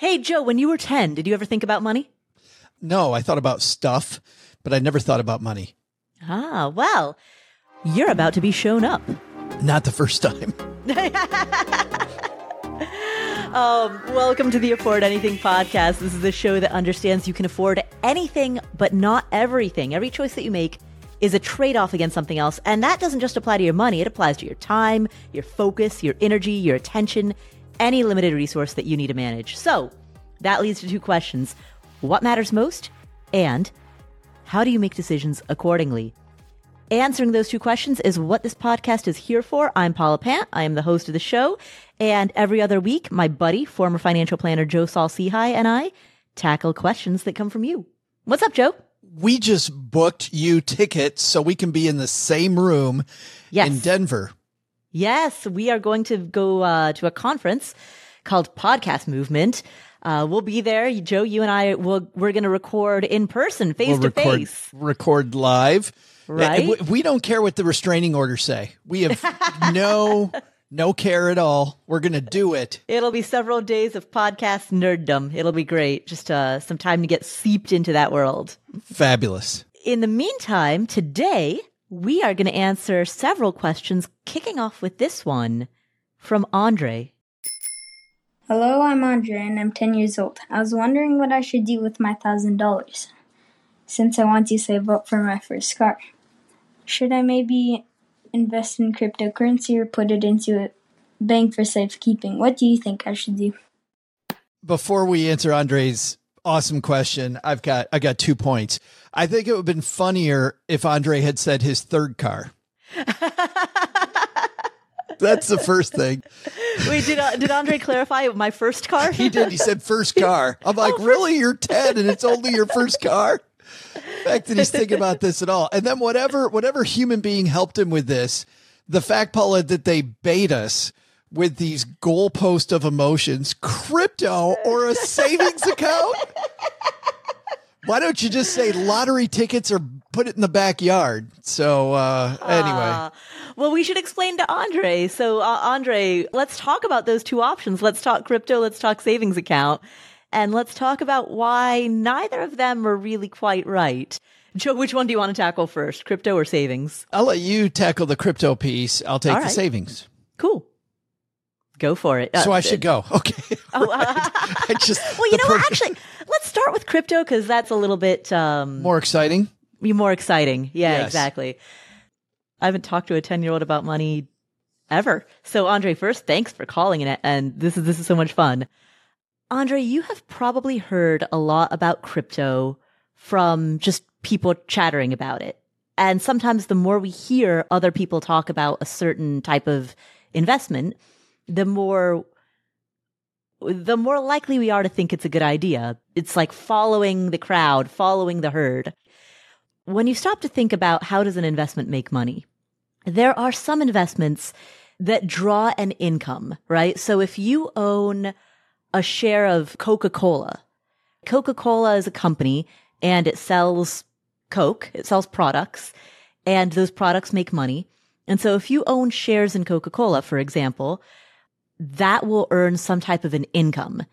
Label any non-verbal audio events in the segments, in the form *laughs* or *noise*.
Hey, Joe, when you were 10, did you ever think about money? No, I thought about stuff, but I never thought about money. Ah, well, you're about to be shown up. Not the first time. *laughs* Um, welcome to the Afford Anything podcast. This is the show that understands you can afford anything, but not everything. Every choice that you make is a trade off against something else. And that doesn't just apply to your money, it applies to your time, your focus, your energy, your attention, any limited resource that you need to manage. So that leads to two questions What matters most? And how do you make decisions accordingly? Answering those two questions is what this podcast is here for. I'm Paula Pant. I am the host of the show. And every other week, my buddy, former financial planner Joe Saul-Sehy, and I tackle questions that come from you. What's up, Joe? We just booked you tickets so we can be in the same room Yes. in Denver. Yes, we are going to go uh, to a conference called Podcast Movement. Uh, we'll be there. Joe, you and I will, we're going to record in person, face We'll to record face. record live. Right? And We, we don't care what the restraining orders say. We have *laughs* no no care at all. We're gonna do it. It'll be several days of podcast nerddom. It'll be great. Just uh, some time to get seeped into that world. Fabulous. In the meantime, today we are going to answer several questions, kicking off with this one from Andrey. Hello, I'm Andrey and I'm 10 years old. I was wondering what I should do with my $1,000 since I want to save up for my first car. Should I maybe invest in cryptocurrency or put it into a bank for safekeeping? What do you think I should do? Before we answer Andrey's awesome question, I've got I got two points. I think it would have been funnier if Andrey had said his third car. That's the first thing. Wait, did, uh, did Andrey clarify my first car? He did. He said first car. I'm like, really? You're 10 and it's only your first car? The fact that he's thinking about this at all. And then whatever whatever human being helped him with this, the fact, Paula, that they bait us with these goalpost of emotions, crypto or a savings account. Why don't you just say lottery tickets or put it in the backyard? So uh anyway. Ah. well, we should explain to Andrey. So, uh, Andrey, let's talk about those two options. Let's talk crypto. Let's talk savings account. And let's talk about why neither of them are really quite right. Joe, which one do you want to tackle first, crypto or savings? I'll let you tackle the crypto piece. I'll take All the savings. Cool. Go for it. Uh, So I should go. *laughs* Okay. *laughs* Oh, Right. I just well, you know what? Actually, let's start with crypto because that's a little bit um, more exciting. more exciting. Yeah, Yes. exactly. I haven't talked to a 10 year old about money ever. So Andrey, first, thanks for calling it. And this is, this is so much fun. Andrey, you have probably heard a lot about crypto from just people chattering about it. And sometimes the more we hear other people talk about a certain type of investment, the more the more likely we are to think it's a good idea. It's like following the crowd, following the herd. When you stop to think about how does an investment make money, there are some investments that draw an income, right? So if you own a share of Coca-Cola, Coca-Cola is a company and it sells Coke, it sells products, and those products make money. And so if you own shares in Coca-Cola, for example, that will earn some type of an income.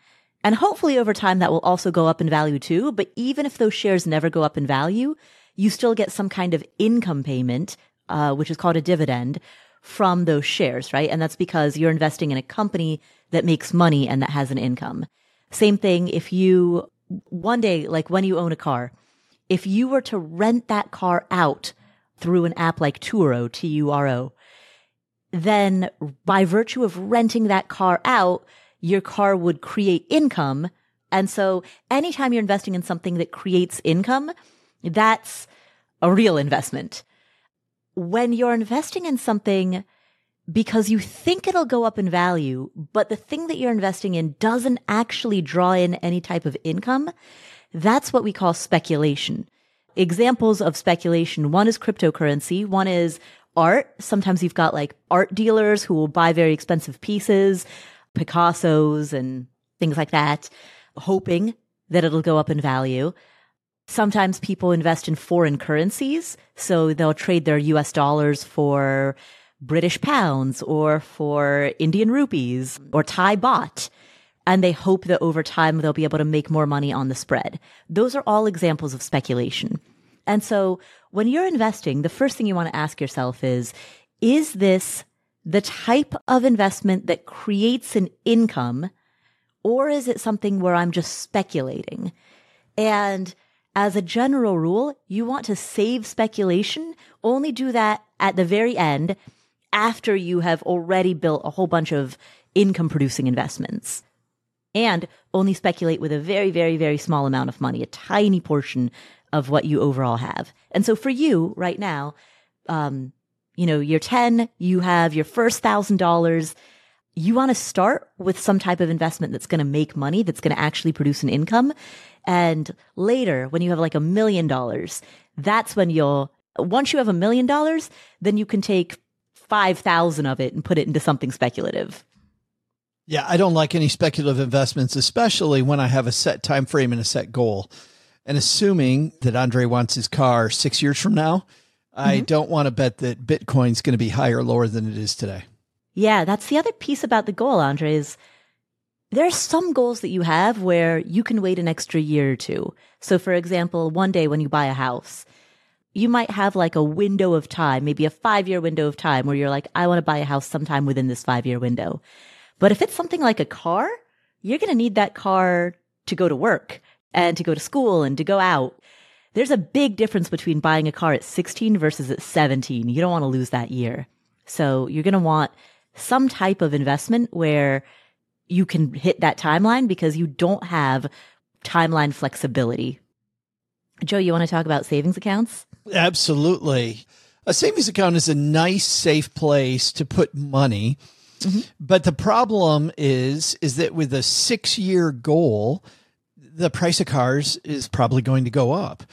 And hopefully over time that will also go up in value too. But even if those shares never go up in value, you still get some kind of income payment, uh, which is called a dividend from those shares, right? And that's because you're investing in a company that makes money and that has an income. Same thing if you one day, like when you own a car, if you were to rent that car out through an app like Turo, T-U-R-O, then by virtue of renting that car out, your car would create income. And so anytime you're investing in something that creates income, that's a real investment. When you're investing in something because you think it'll go up in value, but the thing that you're investing in doesn't actually draw in any type of income, that's what we call speculation. Examples of speculation one is cryptocurrency, one is art. Sometimes you've got like art dealers who will buy very expensive pieces, Picasso's and things like that, hoping that it'll go up in value. Sometimes people invest in foreign currencies. So they'll trade their US dollars for British pounds or for Indian rupees or Thai baht. and they hope that over time they'll be able to make more money on the spread. Those are all examples of speculation. And so when you're investing, the first thing you want to ask yourself is, is this the type of investment that creates an income or is it something where I'm just speculating? And as a general rule, you want to save speculation, only do that at the very end after you have already built a whole bunch of income producing investments. And only speculate with a very, very, very small amount of money, a tiny portion of what you overall have. And so for you right now, um, you know, you're 10, you have your first thousand dollars. You want to start with some type of investment that's going to make money, that's going to actually produce an income. And later, when you have like a million dollars, that's when you'll, once you have a million dollars, then you can take 5,000 of it and put it into something speculative. Yeah, I don't like any speculative investments, especially when I have a set time frame and a set goal. And assuming that Andrey wants his car six years from now, mm-hmm. I don't want to bet that Bitcoin's going to be higher or lower than it is today. Yeah, that's the other piece about the goal, Andrey, is there are some goals that you have where you can wait an extra year or two. So, for example, one day when you buy a house, you might have like a window of time, maybe a five year window of time where you're like, I want to buy a house sometime within this five year window. But if it's something like a car, you're going to need that car to go to work and to go to school and to go out. There's a big difference between buying a car at 16 versus at 17. You don't want to lose that year. So you're going to want some type of investment where you can hit that timeline because you don't have timeline flexibility. Joe, you want to talk about savings accounts? Absolutely. A savings account is a nice, safe place to put money. Mm-hmm. But the problem is, is that with a six year goal, the price of cars is probably going to go up.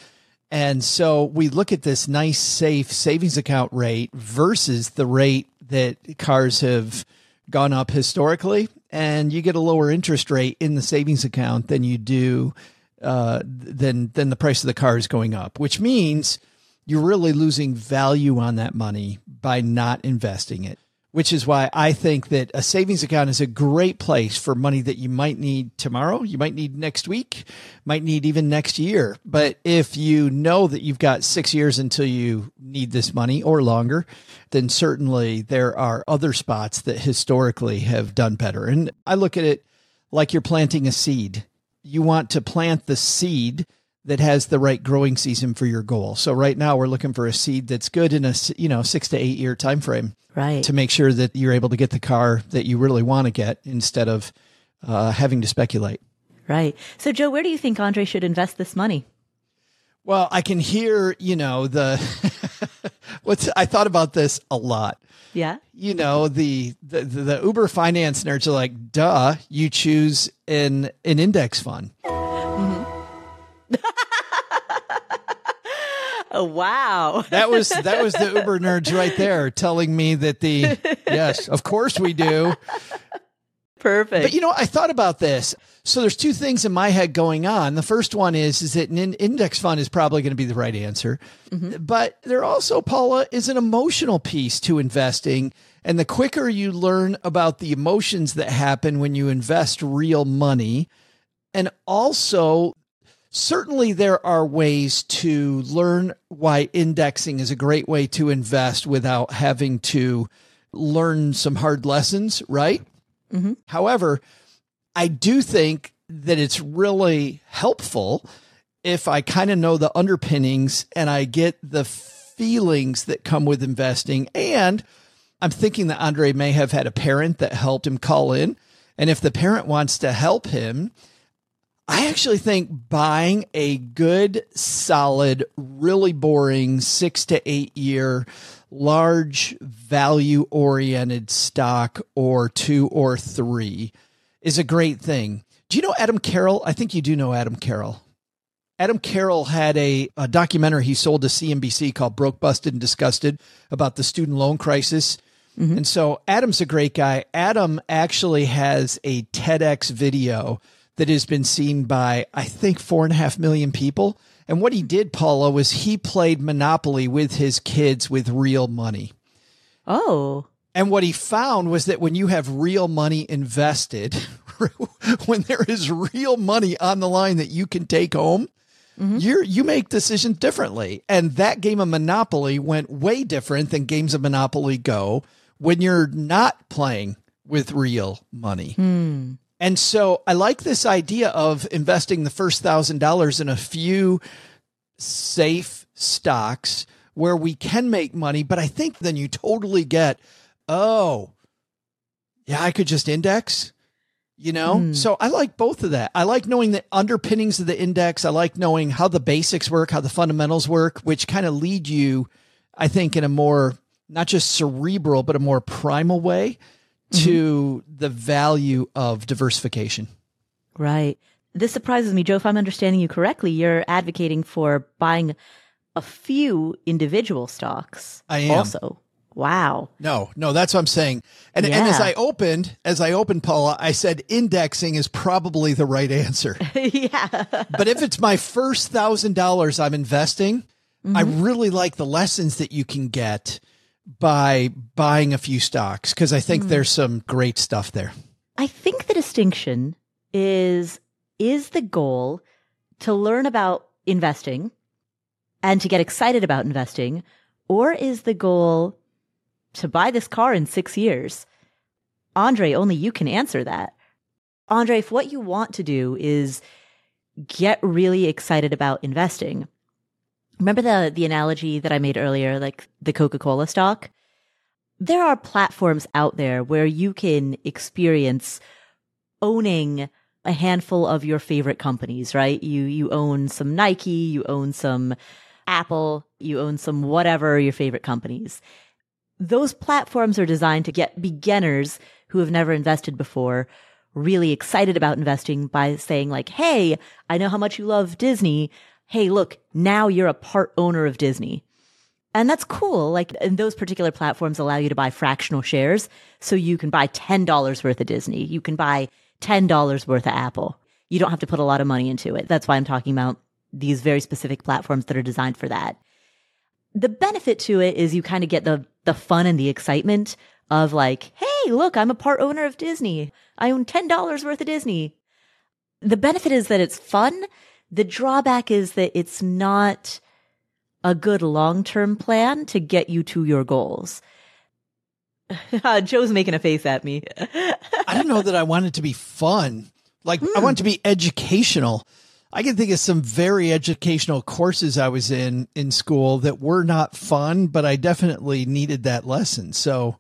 And so we look at this nice, safe savings account rate versus the rate that cars have gone up historically. And you get a lower interest rate in the savings account than you do, uh, than, than the price of the car is going up, which means you're really losing value on that money by not investing it, which is why I think that a savings account is a great place for money that you might need tomorrow, you might need next week, might need even next year. But if you know that you've got six years until you need this money or longer, then certainly there are other spots that historically have done better. And I look at it like you're planting a seed. You want to plant the seed that has the right growing season for your goal. So right now we're looking for a seed that's good in a you know 6 to 8 year time frame. Right. To make sure that you're able to get the car that you really want to get instead of uh, having to speculate. Right. So Joe, where do you think Andrey should invest this money? Well, I can hear, you know, the *laughs* what's I thought about this a lot. Yeah. You know, the the, the Uber finance nerds are like, duh, you choose an an index fund. *laughs* oh, wow. that was that was the Uber nerds right there telling me that the yes, of course we do. Perfect. But you know, I thought about this. So there's two things in my head going on. The first one is is that an index fund is probably going to be the right answer. Mm-hmm. But there also, Paula, is an emotional piece to investing. And the quicker you learn about the emotions that happen when you invest real money, and also certainly there are ways to learn why indexing is a great way to invest without having to learn some hard lessons, right? Mm-hmm. However, I do think that it's really helpful if I kind of know the underpinnings and I get the feelings that come with investing. And I'm thinking that Andrey may have had a parent that helped him call in. And if the parent wants to help him, I actually think buying a good, solid, really boring six to eight year, large value oriented stock or two or three is a great thing. Do you know Adam Carroll? I think you do know Adam Carroll. Adam Carroll had a, a documentary he sold to CNBC called Broke, Busted, and Disgusted about the student loan crisis. Mm-hmm. And so Adam's a great guy. Adam actually has a TEDx video that has been seen by, I think, four and a half million people. And what he did, Paula, was he played Monopoly with his kids with real money. Oh. And what he found was that when you have real money invested, *laughs* when there is real money on the line that you can take home, mm-hmm. you you make decisions differently. And that game of Monopoly went way different than games of Monopoly go when you're not playing with real money. Hmm. And so I like this idea of investing the first thousand dollars in a few safe stocks where we can make money. But I think then you totally get, oh, yeah, I could just index, you know? Mm. So I like both of that. I like knowing the underpinnings of the index. I like knowing how the basics work, how the fundamentals work, which kind of lead you, I think, in a more not just cerebral, but a more primal way mm-hmm. to the value of diversification. Right. This surprises me, Joe. If I'm understanding you correctly, you're advocating for buying a few individual stocks. I am. Also. Wow. No, no, that's what I'm saying. And, yeah. and as I opened, as I opened, Paula, I said indexing is probably the right answer. *laughs* yeah. but if it's my first thousand dollars I'm investing, mm-hmm. I really like the lessons that you can get by buying a few stocks because I think mm. there's some great stuff there. I think the distinction is is the goal to learn about investing and to get excited about investing or is the goal to buy this car in 6 years? Andrey, only you can answer that. Andrey, if what you want to do is get really excited about investing, remember the the analogy that I made earlier, like the Coca-Cola stock? There are platforms out there where you can experience owning a handful of your favorite companies, right? You you own some Nike, you own some Apple, you own some whatever your favorite companies. Those platforms are designed to get beginners who have never invested before really excited about investing by saying like, Hey, I know how much you love Disney hey, look, now you're a part owner of Disney. And that's cool. Like, and those particular platforms allow you to buy fractional shares. So you can buy $10 worth of Disney. You can buy $10 worth of Apple. You don't have to put a lot of money into it. That's why I'm talking about these very specific platforms that are designed for that. The benefit to it is you kind of get the, the fun and the excitement of like, hey, look, I'm a part owner of Disney. I own $10 worth of Disney. The benefit is that it's fun the drawback is that it's not a good long term plan to get you to your goals. *laughs* Joe's making a face at me. I don't know that I want it to be fun. Like, mm. I want it to be educational. I can think of some very educational courses I was in in school that were not fun, but I definitely needed that lesson. So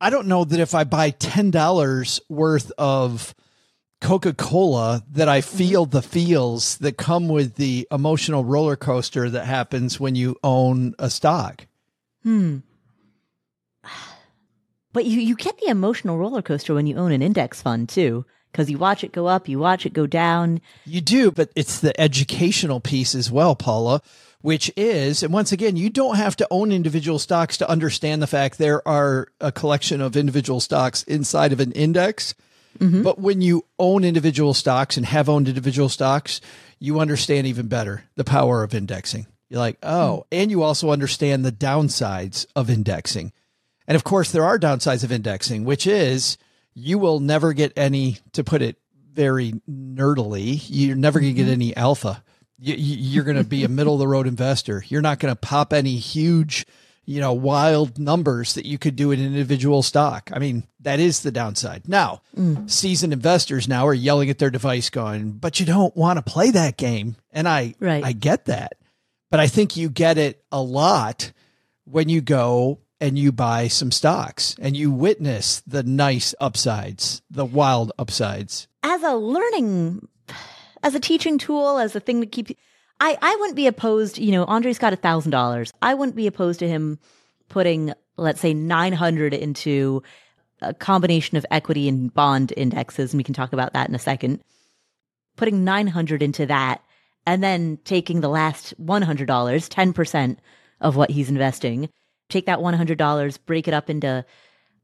I don't know that if I buy $10 worth of Coca Cola that I mm-hmm. feel the feels that come with the emotional roller coaster that happens when you own a stock. Hmm. But you, you get the emotional roller coaster when you own an index fund too, because you watch it go up, you watch it go down. You do, but it's the educational piece as well, Paula, which is, and once again, you don't have to own individual stocks to understand the fact there are a collection of individual stocks inside of an index Mm-hmm. But when you own individual stocks and have owned individual stocks, you understand even better the power of indexing. You're like, oh, mm-hmm. and you also understand the downsides of indexing. And of course, there are downsides of indexing, which is you will never get any, to put it very nerdily, you're never going to get mm-hmm. any alpha. You, are going to be a middle of the road *laughs* investor. You're not going to pop any huge you know, wild numbers that you could do in an individual stock. I mean, that is the downside. Now, mm. seasoned investors now are yelling at their device going, but you don't want to play that game. And I, right. I get that. But I think you get it a lot when you go and you buy some stocks and you witness the nice upsides, the wild upsides. As a learning, as a teaching tool, as a thing to keep I, I wouldn't be opposed, you know, Andrey's got a thousand dollars. I wouldn't be opposed to him putting, let's say, 900 into a combination of equity and bond indexes. And we can talk about that in a second. Putting 900 into that and then taking the last $100, 10% of what he's investing, take that $100, break it up into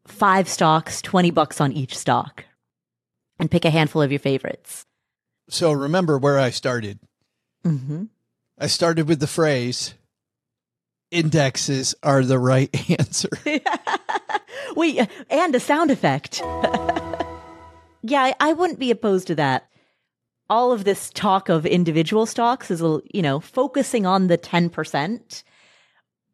five stocks, 20 bucks on each stock and pick a handful of your favorites. So remember where I started. Mm-hmm. I started with the phrase indexes are the right *laughs* answer. *laughs* Wait, and a sound effect. *laughs* Yeah, I, wouldn't be opposed to that. All of this talk of individual stocks is, you know, focusing on the 10%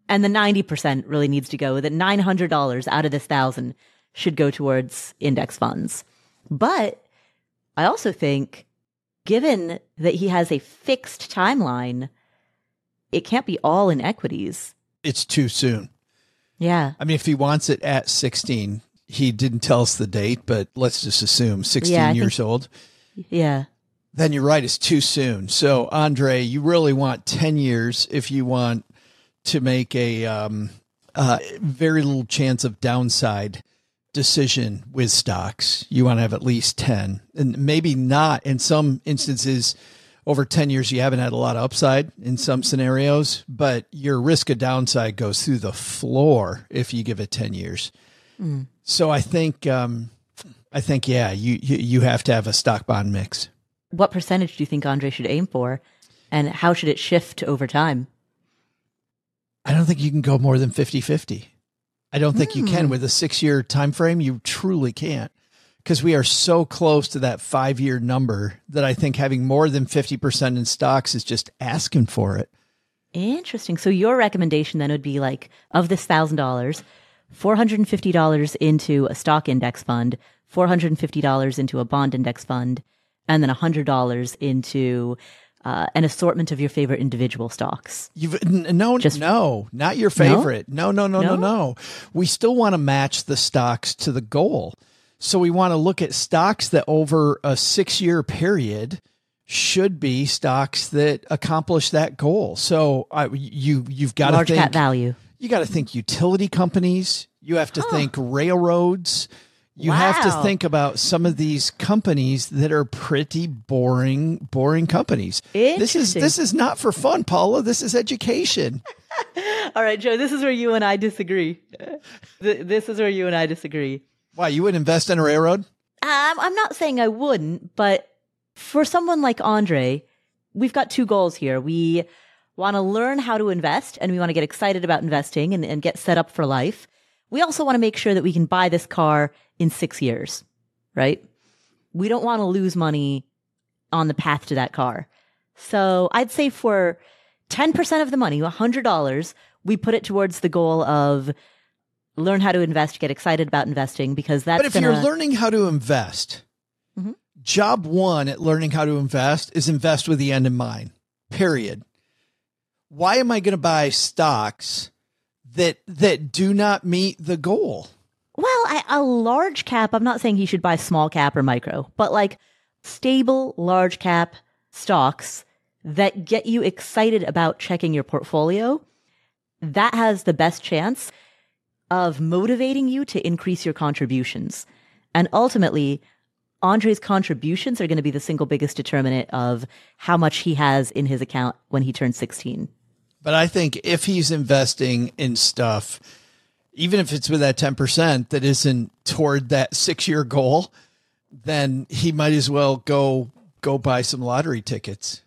and the 90% really needs to go. That $900 out of this thousand should go towards index funds. But I also think given that he has a fixed timeline, it can't be all in equities. It's too soon. Yeah. I mean, if he wants it at 16, he didn't tell us the date, but let's just assume 16 Yeah, years think- old. Yeah. Then you're right, it's too soon. So, Andrey, you really want 10 years if you want to make a um, uh, very little chance of downside decision with stocks. You want to have at least 10 and maybe not in some instances over 10 years you haven't had a lot of upside in some scenarios, but your risk of downside goes through the floor if you give it 10 years. So I think um I think yeah, you, you you have to have a stock bond mix. What percentage do you think Andrey should aim for? And how should it shift over time? I don't think you can go more than 50-50. I don't think you Hmm. can with a 6-year time frame, you truly can't. Because we are so close to that 5-year number that I think having more than 50% in stocks is just asking for it. Interesting. So your recommendation then would be like of this thousand dollars, four hundred and fifty dollars into a stock index fund, four hundred and fifty dollars into a bond index fund, and then hundred dollars into uh, an assortment of your favorite individual stocks. You've n- no, Just- no, not your favorite. No, no, no, no, No? no. We still want to match the stocks to the goal. So we want to look at stocks that over a six year period should be stocks that accomplish that goal. So I, you, you've got to Large think, cap value. you got to think utility companies. You have to think railroads. You have to think about some of these companies that are pretty boring, boring companies. This is this is not for fun, Paula. This is education. *laughs* All right, Joe, this is where you and I disagree. This is where you and I disagree. Why you would invest in a railroad? Um, I'm not saying I wouldn't, but for someone like Andrey, we've got two goals here. We want to learn how to invest and we want to get excited about investing and, and get set up for life. We also want to make sure that we can buy this car in six years, right? We don't want to lose money on the path to that car. So I'd say for 10% of the money, $100, we put it towards the goal of learn how to invest, get excited about investing because that's But if gonna, you're learning how to invest, Mhm. job one at learning how to invest is invest with the end in mind. Period. Why am I going to buy stocks that that do not meet the goal? A large cap, I'm not saying he should buy small cap or micro, but like stable large cap stocks that get you excited about checking your portfolio, that has the best chance of motivating you to increase your contributions. And ultimately, Andrey's contributions are going to be the single biggest determinant of how much he has in his account when he turns 16. But I think if he's investing in stuff, even if it's with that 10% that isn't toward that six year goal, then he might as well go go buy some lottery tickets.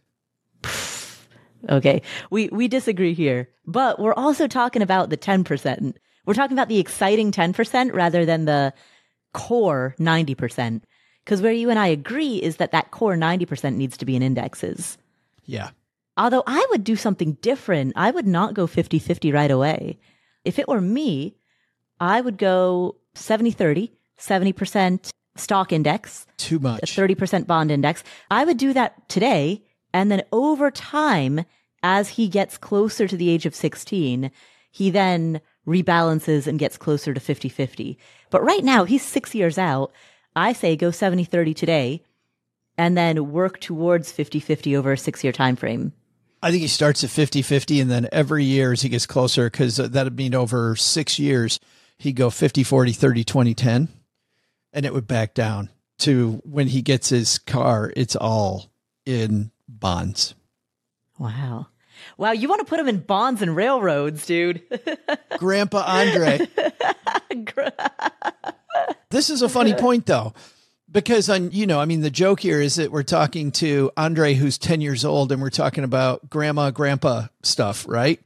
Okay. We we disagree here. But we're also talking about the 10%. We're talking about the exciting 10% rather than the core 90%. Cuz where you and I agree is that that core 90% needs to be in indexes. Yeah. Although I would do something different. I would not go 50-50 right away. If it were me, I would go 70-30, 70% stock index, Too a much. 30% bond index. I would do that today. And then over time, as he gets closer to the age of 16, he then rebalances and gets closer to 50 50. But right now, he's six years out. I say go 70 30 today and then work towards 50 50 over a six year time frame. I think he starts at 50 50, and then every year as he gets closer, because uh, that'd mean over six years, he'd go 50 40 30 20 10, and it would back down to when he gets his car, it's all in bonds. Wow. Wow, you want to put him in bonds and railroads, dude. *laughs* Grandpa Andrey. *laughs* this is a funny point though because on you know i mean the joke here is that we're talking to andrey who's 10 years old and we're talking about grandma grandpa stuff right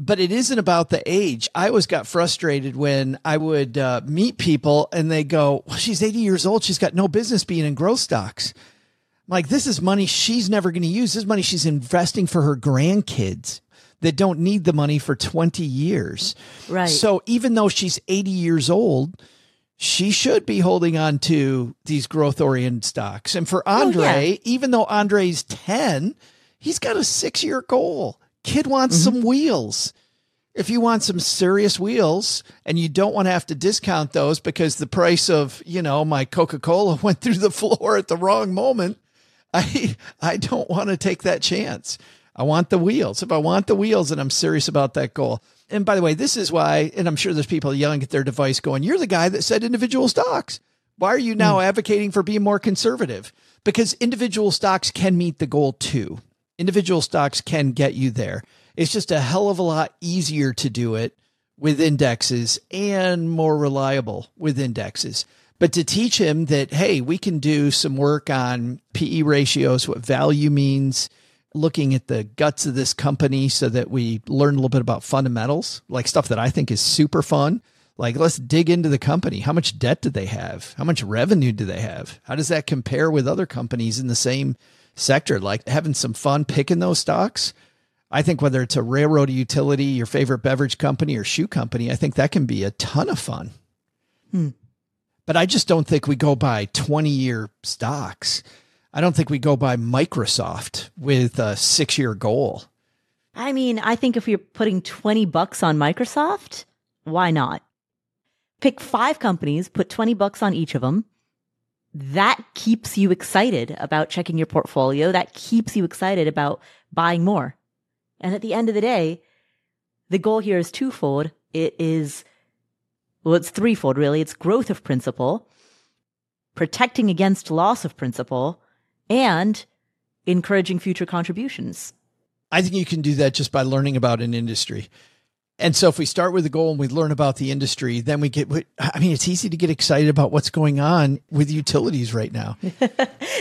but it isn't about the age. I always got frustrated when I would uh, meet people and they go, well, she's 80 years old. She's got no business being in growth stocks. I'm like, this is money she's never going to use. This is money she's investing for her grandkids that don't need the money for 20 years. Right. So even though she's 80 years old, she should be holding on to these growth oriented stocks. And for Andrey, Oh, yeah. even though Andrey's 10, he's got a six year goal. Kid wants Mm-hmm. some wheels. If you want some serious wheels and you don't want to have to discount those because the price of, you know, my Coca Cola *laughs* went through the floor at the wrong moment, I I don't want to take that chance. I want the wheels. If I want the wheels and I'm serious about that goal. And by the way, this is why, and I'm sure there's people yelling at their device going, You're the guy that said individual stocks. Why are you now hmm. advocating for being more conservative? Because individual stocks can meet the goal too. Individual stocks can get you there. It's just a hell of a lot easier to do it with indexes and more reliable with indexes. But to teach him that, hey, we can do some work on PE ratios, what value means, looking at the guts of this company so that we learn a little bit about fundamentals, like stuff that I think is super fun. Like, let's dig into the company. How much debt do they have? How much revenue do they have? How does that compare with other companies in the same sector? Like having some fun picking those stocks. I think whether it's a railroad, a utility, your favorite beverage company, or shoe company, I think that can be a ton of fun. Hmm. But I just don't think we go buy 20 year stocks. I don't think we go by Microsoft with a six year goal. I mean, I think if you're putting 20 bucks on Microsoft, why not? Pick five companies, put 20 bucks on each of them. That keeps you excited about checking your portfolio. That keeps you excited about buying more. And at the end of the day, the goal here is twofold. It is, well, it's threefold really. It's growth of principle, protecting against loss of principal, and encouraging future contributions. I think you can do that just by learning about an industry. And so if we start with a goal and we learn about the industry, then we get, I mean, it's easy to get excited about what's going on with utilities right now. *laughs*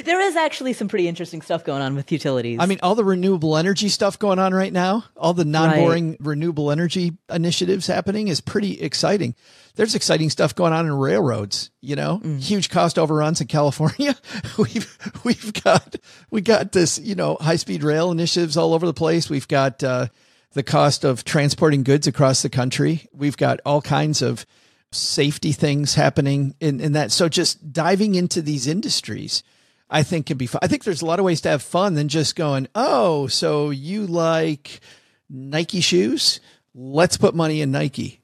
There is actually some pretty interesting stuff going on with utilities. I mean, all the renewable energy stuff going on right now, all the non boring renewable energy initiatives happening is pretty exciting. There's exciting stuff going on in railroads, you know, huge cost overruns in California. *laughs* we've, we've got, we got this, you know, high speed rail initiatives all over the place. We've got, uh, the cost of transporting goods across the country. We've got all kinds of safety things happening in, in that. So just diving into these industries, I think can be fun. I think there's a lot of ways to have fun than just going, oh, so you like Nike shoes? Let's put money in Nike.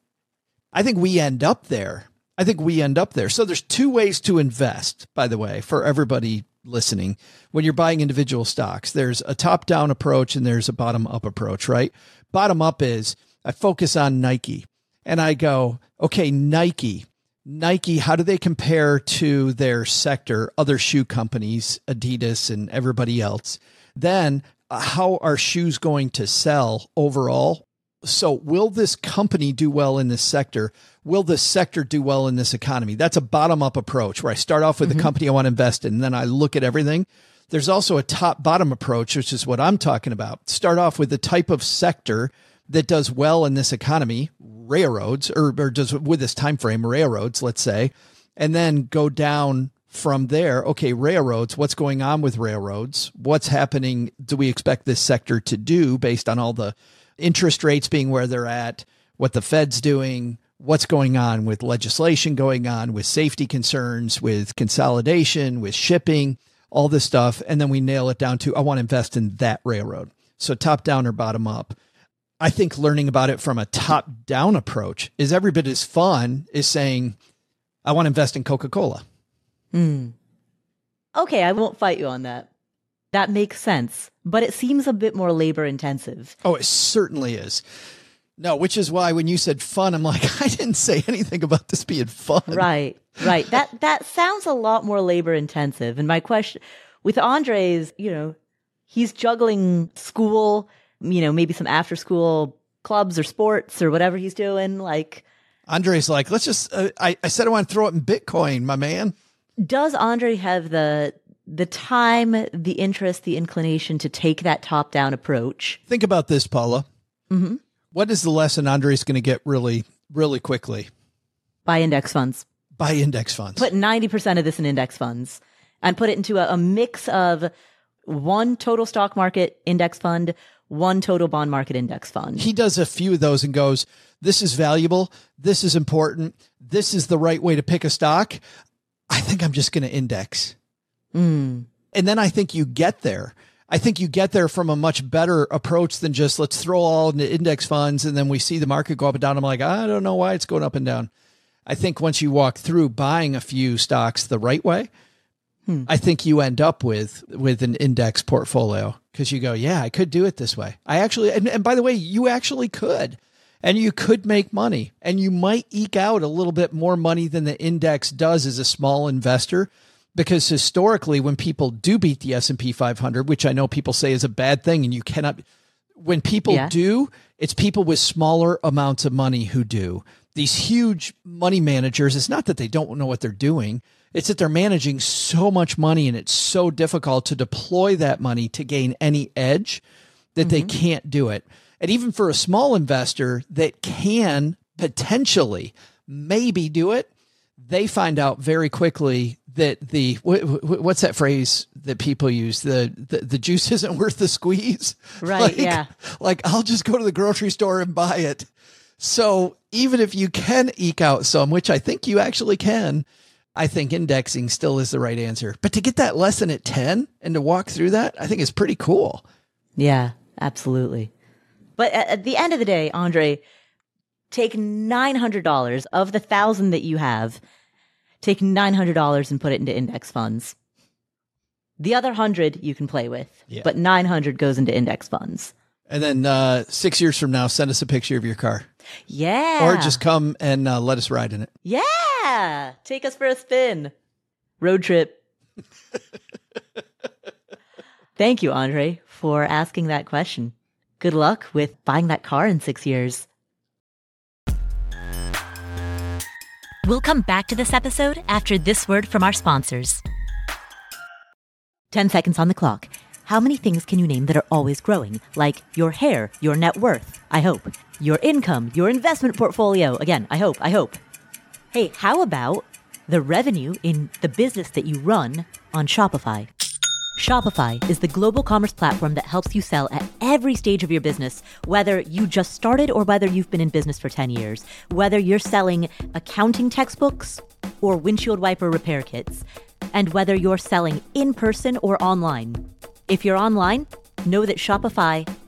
I think we end up there. I think we end up there. So there's two ways to invest, by the way, for everybody listening. When you're buying individual stocks, there's a top down approach and there's a bottom up approach, right? Bottom up is I focus on Nike and I go, okay, Nike, Nike, how do they compare to their sector, other shoe companies, Adidas and everybody else? Then uh, how are shoes going to sell overall? So will this company do well in this sector? Will this sector do well in this economy? That's a bottom up approach where I start off with the company I want to invest in and then I look at everything. There's also a top bottom approach, which is what I'm talking about. Start off with the type of sector that does well in this economy, railroads, or, or does with this time frame, railroads, let's say, and then go down from there. Okay, railroads, what's going on with railroads? What's happening? Do we expect this sector to do based on all the interest rates being where they're at, what the Fed's doing, what's going on with legislation going on, with safety concerns, with consolidation, with shipping, all this stuff. And then we nail it down to I want to invest in that railroad. So top down or bottom up. I think learning about it from a top down approach is every bit as fun as saying, I want to invest in Coca Cola. Hmm. Okay, I won't fight you on that. That makes sense, but it seems a bit more labor intensive. Oh, it certainly is. No, which is why when you said fun, I'm like, *laughs* I didn't say anything about this being fun. Right, right. that that sounds a lot more labor intensive. And my question with Andrey's, you know, he's juggling school, you know, maybe some after school clubs or sports or whatever he's doing. Like, Andrey's like, let's just, uh, I, I said I want to throw it in Bitcoin, my man. does Andrey have the the time, the interest, the inclination to take that top down approach? Think about this, Paula. What is the lesson Andrey's going to get really, really quickly? Buy index funds. Buy index funds. Put 90% of this in index funds and put it into a, a mix of one total stock market index fund, one total bond market index fund. He does a few of those and goes, This is valuable. This is important. This is the right way to pick a stock. I think I'm just going to index. Mm. And then I think you get there. I think you get there from a much better approach than just let's throw all into index funds and then we see the market go up and down. I'm like, I don't know why it's going up and down. I think once you walk through buying a few stocks the right way, hmm. I think you end up with with an index portfolio because you go, yeah, I could do it this way. I actually, and, and by the way, you actually could, and you could make money, and you might eke out a little bit more money than the index does as a small investor because historically when people do beat the S&P 500 which I know people say is a bad thing and you cannot when people yeah. do it's people with smaller amounts of money who do these huge money managers it's not that they don't know what they're doing it's that they're managing so much money and it's so difficult to deploy that money to gain any edge that mm-hmm. they can't do it and even for a small investor that can potentially maybe do it they find out very quickly that the what's that phrase that people use? The, the the, juice *laughs* isn't worth the squeeze? Right like, yeah. like i'll just go to the grocery store and buy it. So even if you can eke out some which i think you actually can i think indexing still is the right answer. But to get that lesson at 10 and to walk through that i think is pretty cool. Yeah absolutely. But at the end of the day andrey take $900 of the thousand that you have take $900 and put it into index funds. The other 100 you can play with, yeah. but 900 goes into index funds. And then uh, six years from now, send us a picture of your car. Yeah. Or just come and uh, let us ride in it. Yeah. Take us for a spin. Road trip. *laughs* Thank you, Andrey, for asking that question. Good luck with buying that car in six years. We'll come back to this episode after this word from our sponsors. 10 seconds on the clock. How many things can you name that are always growing? Like your hair, your net worth, I hope. Your income, your investment portfolio. Again, I hope, I hope. Hey, how about the revenue in the business that you run on Shopify? Shopify is the global commerce platform that helps you sell at every stage of your business, whether you just started or whether you've been in business for 10 years, whether you're selling accounting textbooks or windshield wiper repair kits, and whether you're selling in person or online. If you're online, know that Shopify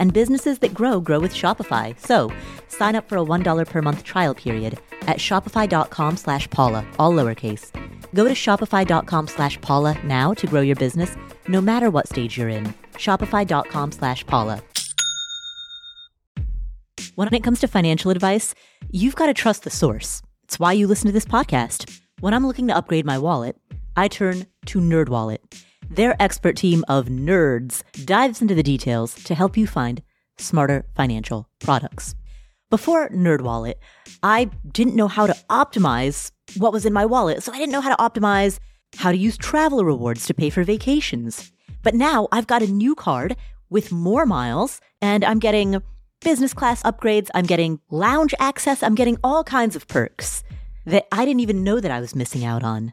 and businesses that grow grow with Shopify. So sign up for a $1 per month trial period at shopify.com slash Paula, all lowercase. Go to shopify.com slash Paula now to grow your business, no matter what stage you're in. Shopify.com slash Paula. When it comes to financial advice, you've got to trust the source. It's why you listen to this podcast. When I'm looking to upgrade my wallet, I turn to NerdWallet. Their expert team of nerds dives into the details to help you find smarter financial products. Before NerdWallet, I didn't know how to optimize what was in my wallet, so I didn't know how to optimize how to use travel rewards to pay for vacations. But now I've got a new card with more miles, and I'm getting business class upgrades, I'm getting lounge access, I'm getting all kinds of perks that I didn't even know that I was missing out on.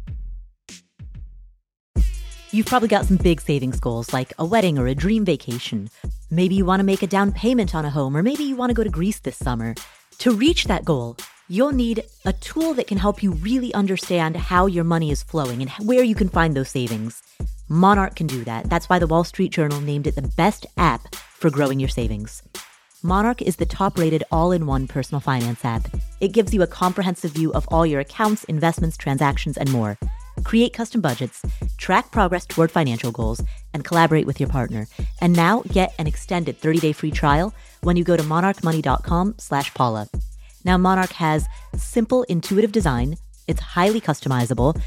You've probably got some big savings goals like a wedding or a dream vacation. Maybe you want to make a down payment on a home, or maybe you want to go to Greece this summer. To reach that goal, you'll need a tool that can help you really understand how your money is flowing and where you can find those savings. Monarch can do that. That's why the Wall Street Journal named it the best app for growing your savings. Monarch is the top rated all in one personal finance app. It gives you a comprehensive view of all your accounts, investments, transactions, and more. Create custom budgets, track progress toward financial goals, and collaborate with your partner. And now get an extended 30-day free trial when you go to monarchmoney.com slash Paula. Now, Monarch has simple, intuitive design. It's highly customizable.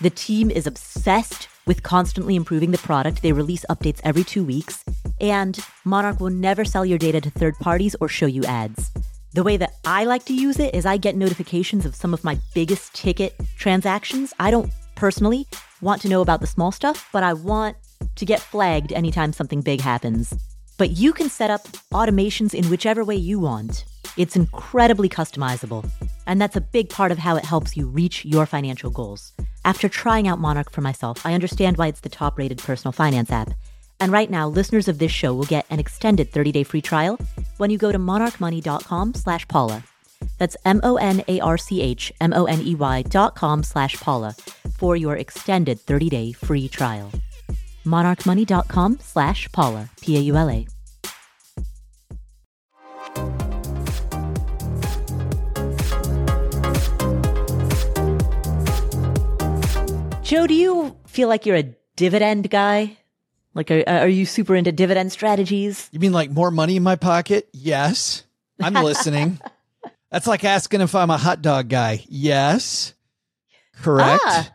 The team is obsessed with constantly improving the product. They release updates every two weeks. And Monarch will never sell your data to third parties or show you ads. The way that I like to use it is I get notifications of some of my biggest ticket transactions. I don't personally want to know about the small stuff, but I want to get flagged anytime something big happens. But you can set up automations in whichever way you want. It's incredibly customizable, and that's a big part of how it helps you reach your financial goals. After trying out Monarch for myself, I understand why it's the top rated personal finance app. And right now, listeners of this show will get an extended 30-day free trial when you go to monarchmoney.com slash Paula. That's M-O-N-A-R-C-H M-O-N-E-Y dot com slash Paula for your extended 30-day free trial. monarchmoney.com slash Paula, P-A-U-L-A. Joe, do you feel like you're a dividend guy? Like, are, are you super into dividend strategies? You mean like more money in my pocket? Yes. I'm listening. *laughs* That's like asking if I'm a hot dog guy. Yes. Correct. Ah,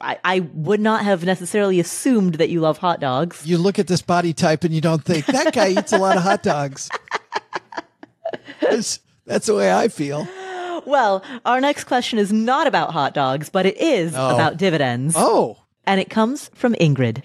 I, I would not have necessarily assumed that you love hot dogs. You look at this body type and you don't think that guy eats a lot of hot dogs. *laughs* That's, that's the way I feel. Well, our next question is not about hot dogs, but it is Oh. about dividends. Oh, And it comes from Ingrid.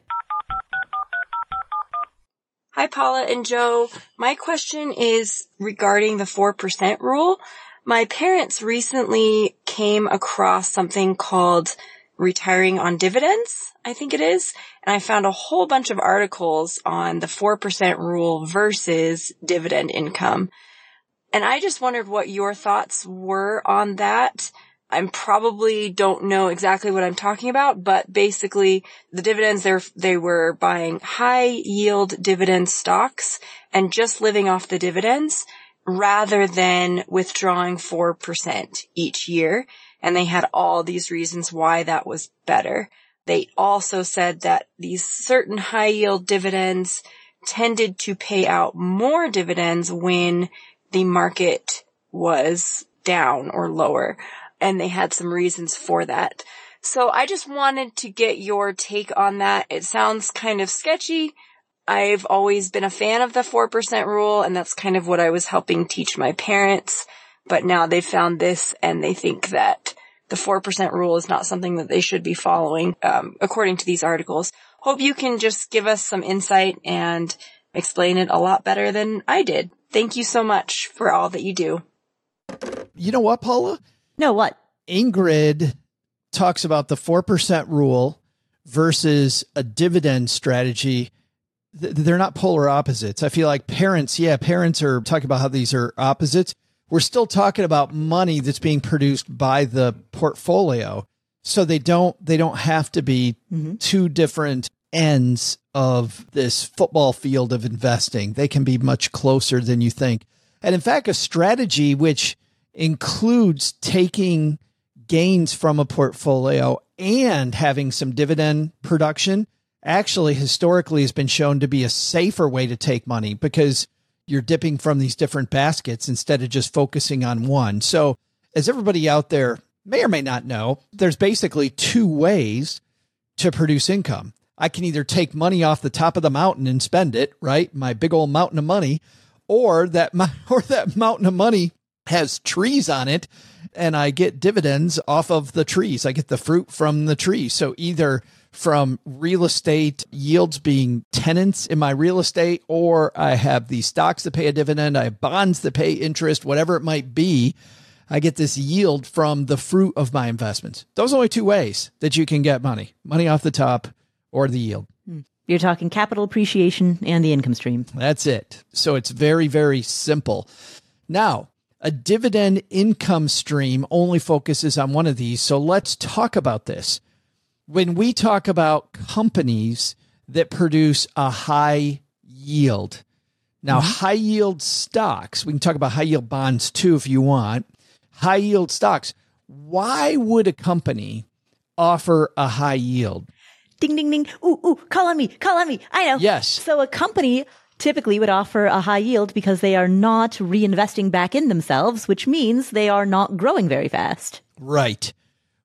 Hi, Paula and Joe. My question is regarding the 4% rule. My parents recently came across something called retiring on dividends, I think it is. And I found a whole bunch of articles on the 4% rule versus dividend income. And I just wondered what your thoughts were on that. I probably don't know exactly what I'm talking about, but basically the dividends they were buying high yield dividend stocks and just living off the dividends rather than withdrawing 4% each year. And they had all these reasons why that was better. They also said that these certain high yield dividends tended to pay out more dividends when the market was down or lower. And they had some reasons for that. So I just wanted to get your take on that. It sounds kind of sketchy. I've always been a fan of the 4% rule and that's kind of what I was helping teach my parents. But now they've found this and they think that the 4% rule is not something that they should be following, um, according to these articles. Hope you can just give us some insight and explain it a lot better than I did. Thank you so much for all that you do. you know what, Paula? No, what? Ingrid talks about the 4% rule versus a dividend strategy. They're not polar opposites. I feel like parents, yeah, parents are talking about how these are opposites. We're still talking about money that's being produced by the portfolio. So they don't they don't have to be mm-hmm. two different ends of this football field of investing. They can be much closer than you think. And in fact, a strategy which includes taking gains from a portfolio and having some dividend production actually historically has been shown to be a safer way to take money because you're dipping from these different baskets instead of just focusing on one. So, as everybody out there may or may not know, there's basically two ways to produce income. I can either take money off the top of the mountain and spend it, right? My big old mountain of money, or that *laughs* mo- or that mountain of money has trees on it and I get dividends off of the trees. I get the fruit from the tree. So either from real estate yields being tenants in my real estate, or I have these stocks that pay a dividend, I have bonds that pay interest, whatever it might be. I get this yield from the fruit of my investments. Those are only two ways that you can get money money off the top or the yield. Hmm. You're talking capital appreciation and the income stream. That's it. So it's very, very simple. Now, a dividend income stream only focuses on one of these. So let's talk about this. When we talk about companies that produce a high yield. Now, mm-hmm. high yield stocks, we can talk about high yield bonds too if you want. High yield stocks. Why would a company offer a high yield? Ding, ding, ding. Ooh, ooh, call on me, call on me. I know. Yes. So a company typically would offer a high yield because they are not reinvesting back in themselves, which means they are not growing very fast. Right.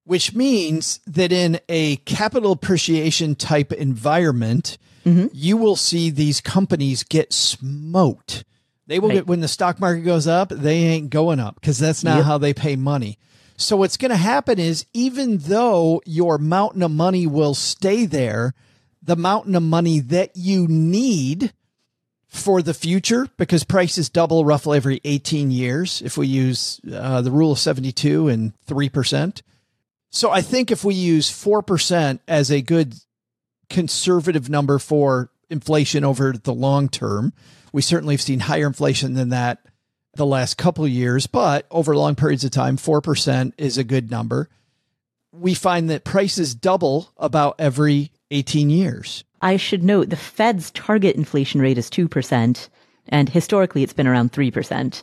Which means that in a capital appreciation type environment, you will see these companies get smoked. They will Right. get when the stock market goes up, they ain't going up because that's not Yep. how they pay money. So what's going to happen is even though your mountain of money will stay there, the mountain of money that you need for the future because prices double roughly every 18 years if we use uh, the rule of 72 and 3%. So I think if we use 4% as a good conservative number for inflation over the long term, we certainly have seen higher inflation than that the last couple of years, but over long periods of time, 4% is a good number. We find that prices double about every 18 years. I should note the Fed's target inflation rate is 2%, and historically it's been around 3%.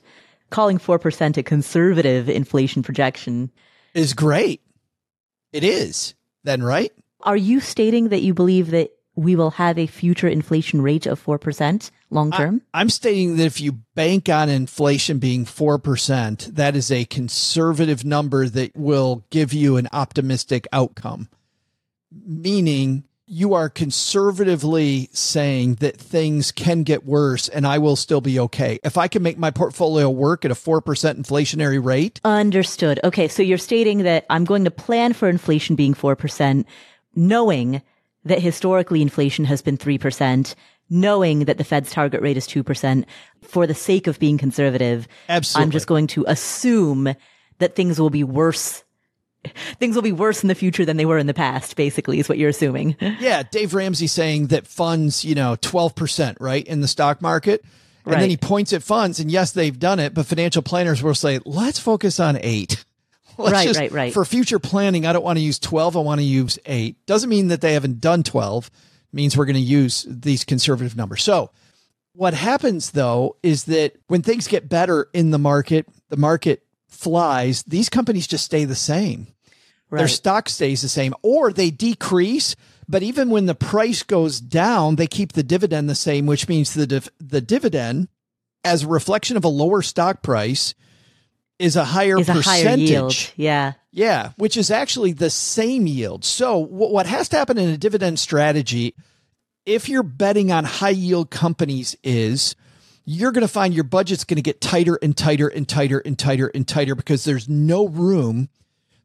Calling 4% a conservative inflation projection. Is great. It is then, right? Are you stating that you believe that we will have a future inflation rate of 4% long term? I'm stating that if you bank on inflation being 4%, that is a conservative number that will give you an optimistic outcome. Meaning you are conservatively saying that things can get worse and I will still be okay. If I can make my portfolio work at a 4% inflationary rate, Understood. Okay, so you're stating that I'm going to plan for inflation being 4%, knowing that historically inflation has been 3%, knowing that the Fed's target rate is 2%, for the sake of being conservative. Absolutely. I'm just going to assume that things will be worse. *laughs* Things will be worse in the future than they were in the past, basically, is what you're assuming. *laughs* Yeah, Dave Ramsey saying that funds, you know, 12%, right, in the stock market. And then he points at funds, and yes, they've done it, but financial planners will say, let's focus on eight. *laughs* Let's Right, just- right, right. For future planning, I don't want to use 12, I want to use eight. Doesn't mean that they haven't done 12, it means we're going to use these conservative numbers. So, what happens though is that when things get better in the market, the market flies, these companies just stay the same their stock stays the same or they decrease but even when the price goes down they keep the dividend the same which means the div- the dividend as a reflection of a lower stock price is a higher Is a percentage higher. Yeah. yeah, which is actually the same yield. So, wh- what has to happen in a dividend strategy, if you're betting on high yield companies, is you're going to find your budget's going to get tighter and tighter and tighter and tighter and tighter because there's no room.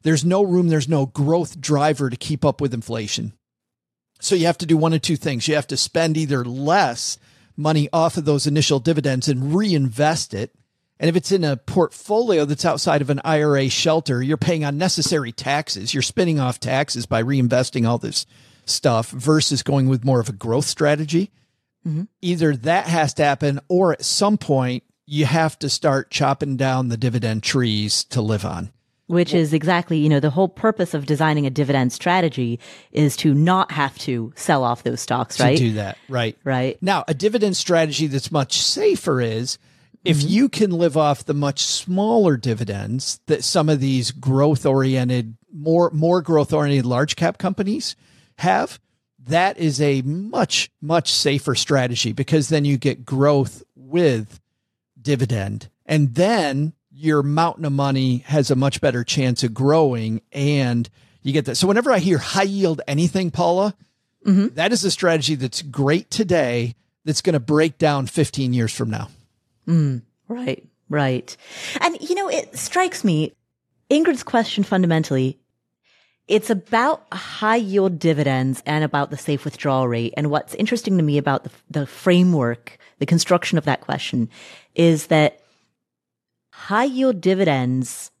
There's no room. There's no growth driver to keep up with inflation. So, you have to do one of two things. You have to spend either less money off of those initial dividends and reinvest it. And if it's in a portfolio that's outside of an IRA shelter, you're paying unnecessary taxes. You're spinning off taxes by reinvesting all this stuff versus going with more of a growth strategy. Mm-hmm. Either that has to happen, or at some point, you have to start chopping down the dividend trees to live on. Which is exactly, you know, the whole purpose of designing a dividend strategy is to not have to sell off those stocks, right? To do that. Right. Right. Now, a dividend strategy that's much safer is if mm-hmm. you can live off the much smaller dividends that some of these growth oriented, more more growth oriented large cap companies have, that is a much much safer strategy because then you get growth with dividend and then your mountain of money has a much better chance of growing and you get that. So whenever I hear high yield anything, Paula, mm-hmm. that is a strategy that's great today that's going to break down 15 years from now. Mm, right, right. And, you know, it strikes me, Ingrid's question fundamentally, it's about high yield dividends and about the safe withdrawal rate. And what's interesting to me about the, the framework, the construction of that question is that high yield dividends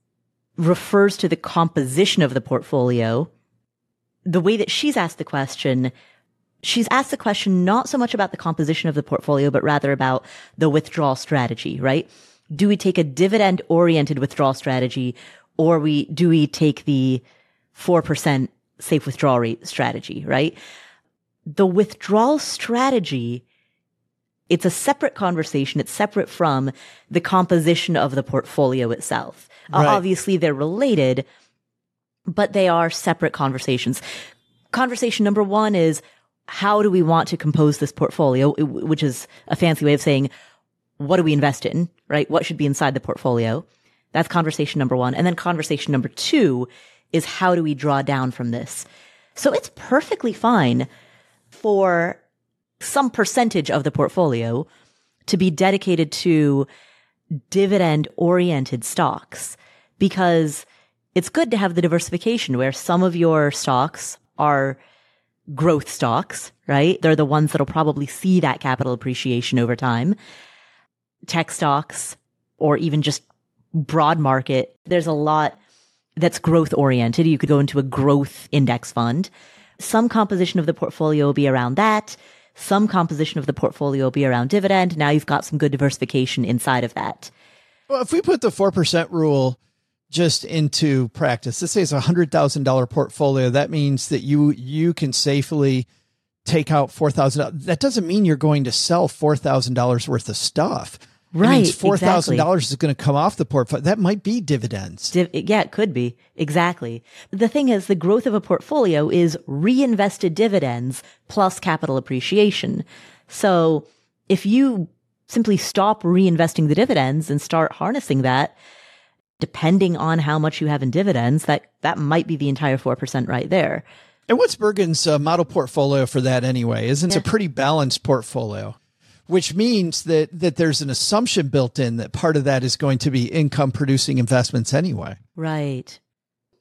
refers to the composition of the portfolio. The way that she's asked the question, she's asked the question not so much about the composition of the portfolio, but rather about the withdrawal strategy, right? Do we take a dividend oriented withdrawal strategy or we, do we take the 4% safe withdrawal rate strategy, right? The withdrawal strategy, it's a separate conversation. It's separate from the composition of the portfolio itself. Uh, obviously, they're related, but they are separate conversations. Conversation number one is how do we want to compose this portfolio, which is a fancy way of saying what do we invest in, right? What should be inside the portfolio? That's conversation number one. And then conversation number two is how do we draw down from this? So it's perfectly fine for some percentage of the portfolio to be dedicated to dividend oriented stocks because it's good to have the diversification where some of your stocks are growth stocks, right? They're the ones that'll probably see that capital appreciation over time. Tech stocks or even just broad market. There's a lot that's growth oriented. You could go into a growth index fund. Some composition of the portfolio will be around that. Some composition of the portfolio be around dividend. Now you've got some good diversification inside of that. Well, if we put the 4% rule just into practice, let's say it's a $100,000 portfolio, that means that you you can safely take out $4,000. That doesn't mean you're going to sell $4,000 worth of stuff. It Right, means $4,000 exactly. is going to come off the portfolio. That might be dividends. Div- yeah, it could be. Exactly. The thing is, the growth of a portfolio is reinvested dividends plus capital appreciation. So if you simply stop reinvesting the dividends and start harnessing that, depending on how much you have in dividends, that, that might be the entire 4% right there. And what's Bergen's uh, model portfolio for that anyway? Isn't it a pretty balanced portfolio? Which means that that there's an assumption built in that part of that is going to be income producing investments anyway. Right.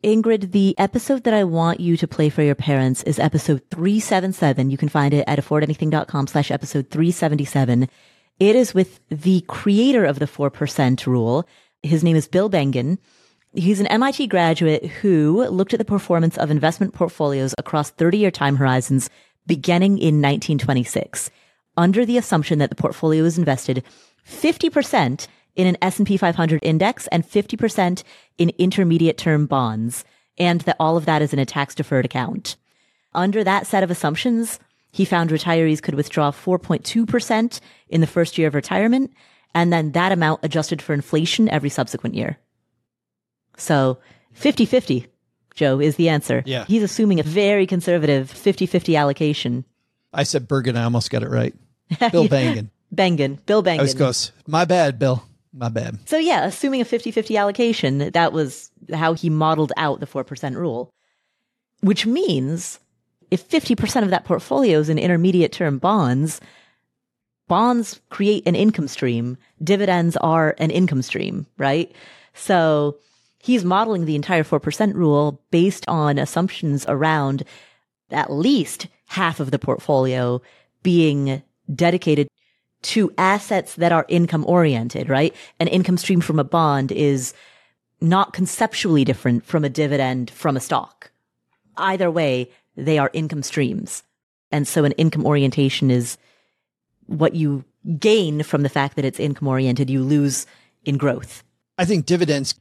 Ingrid, the episode that I want you to play for your parents is episode 377. You can find it at affordanything.com slash episode 377. It is with the creator of the 4% rule. His name is Bill Bengen. He's an MIT graduate who looked at the performance of investment portfolios across 30 year time horizons beginning in 1926 under the assumption that the portfolio is invested 50% in an S&P 500 index and 50% in intermediate term bonds and that all of that is in a tax deferred account. Under that set of assumptions, he found retirees could withdraw 4.2% in the first year of retirement and then that amount adjusted for inflation every subsequent year. So 50-50, Joe, is the answer. Yeah. He's assuming a very conservative 50-50 allocation. I said Bergen. I almost got it right. *laughs* Bill Bangan. Bengen, Bill Bengen. I was close. My bad, Bill. My bad. So yeah, assuming a 50-50 allocation, that was how he modeled out the 4% rule. Which means if 50% of that portfolio is in intermediate term bonds, bonds create an income stream. Dividends are an income stream, right? So he's modeling the entire 4% rule based on assumptions around at least half of the portfolio being dedicated to assets that are income oriented, right? An income stream from a bond is not conceptually different from a dividend from a stock. Either way, they are income streams. And so an income orientation is what you gain from the fact that it's income oriented, you lose in growth. I think dividends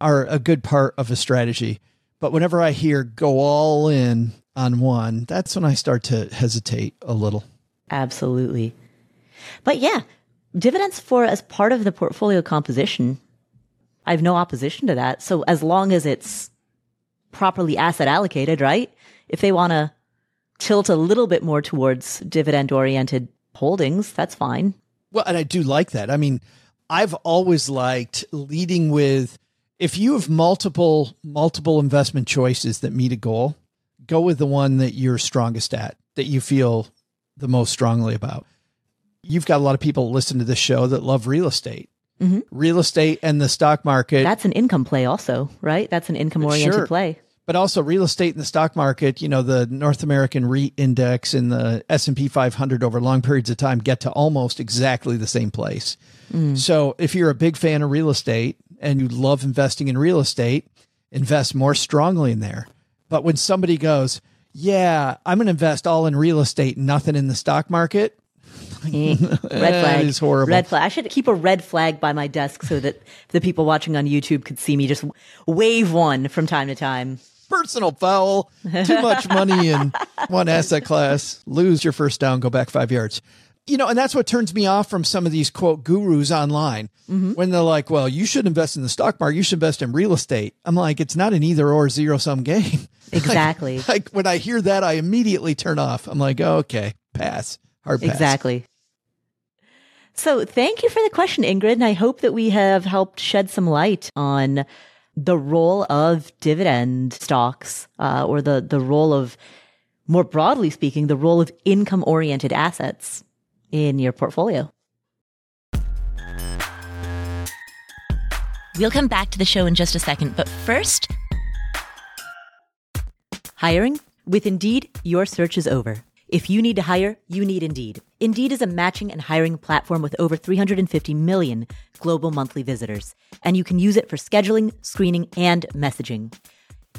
are a good part of a strategy. But whenever I hear go all in on one, that's when I start to hesitate a little. Absolutely. But yeah, dividends for as part of the portfolio composition, I have no opposition to that. So as long as it's properly asset allocated, right? If they want to tilt a little bit more towards dividend oriented holdings, that's fine. Well, and I do like that. I mean, I've always liked leading with if you have multiple multiple investment choices that meet a goal, go with the one that you're strongest at, that you feel the most strongly about. You've got a lot of people listen to this show that love real estate. Mm-hmm. Real estate and the stock market That's an income play also, right? That's an income oriented Sure. play. but also real estate and the stock market, you know, the North American REIT index and the S&P 500 over long periods of time get to almost exactly the same place. Mm. So if you're a big fan of real estate and you love investing in real estate, invest more strongly in there. But when somebody goes, yeah, I'm going to invest all in real estate, nothing in the stock market, *laughs* Eh, red flag. is horrible. Red flag. I should keep a red flag by my desk so that the people watching on YouTube could see me just wave one from time to time. personal foul. Too much money in *laughs* one asset class. Lose your first down, go back five yards. You know, and that's what turns me off from some of these quote gurus online when they're like, well, you should invest in the stock market, you should invest in real estate. I'm like, it's not an either or zero sum game. *laughs* Exactly. Like, like when I hear that, I immediately turn off. I'm like, oh, okay, pass. Hard pass. Exactly. So thank you for the question, Ingrid. And I hope that we have helped shed some light on the role of dividend stocks, uh, or the, the role of, more broadly speaking, the role of income oriented assets in your portfolio. We'll come back to the show in just a second, but first, Hiring? With Indeed, your search is over. If you need to hire, you need Indeed. Indeed is a matching and hiring platform with over 350 million global monthly visitors, and you can use it for scheduling, screening, and messaging.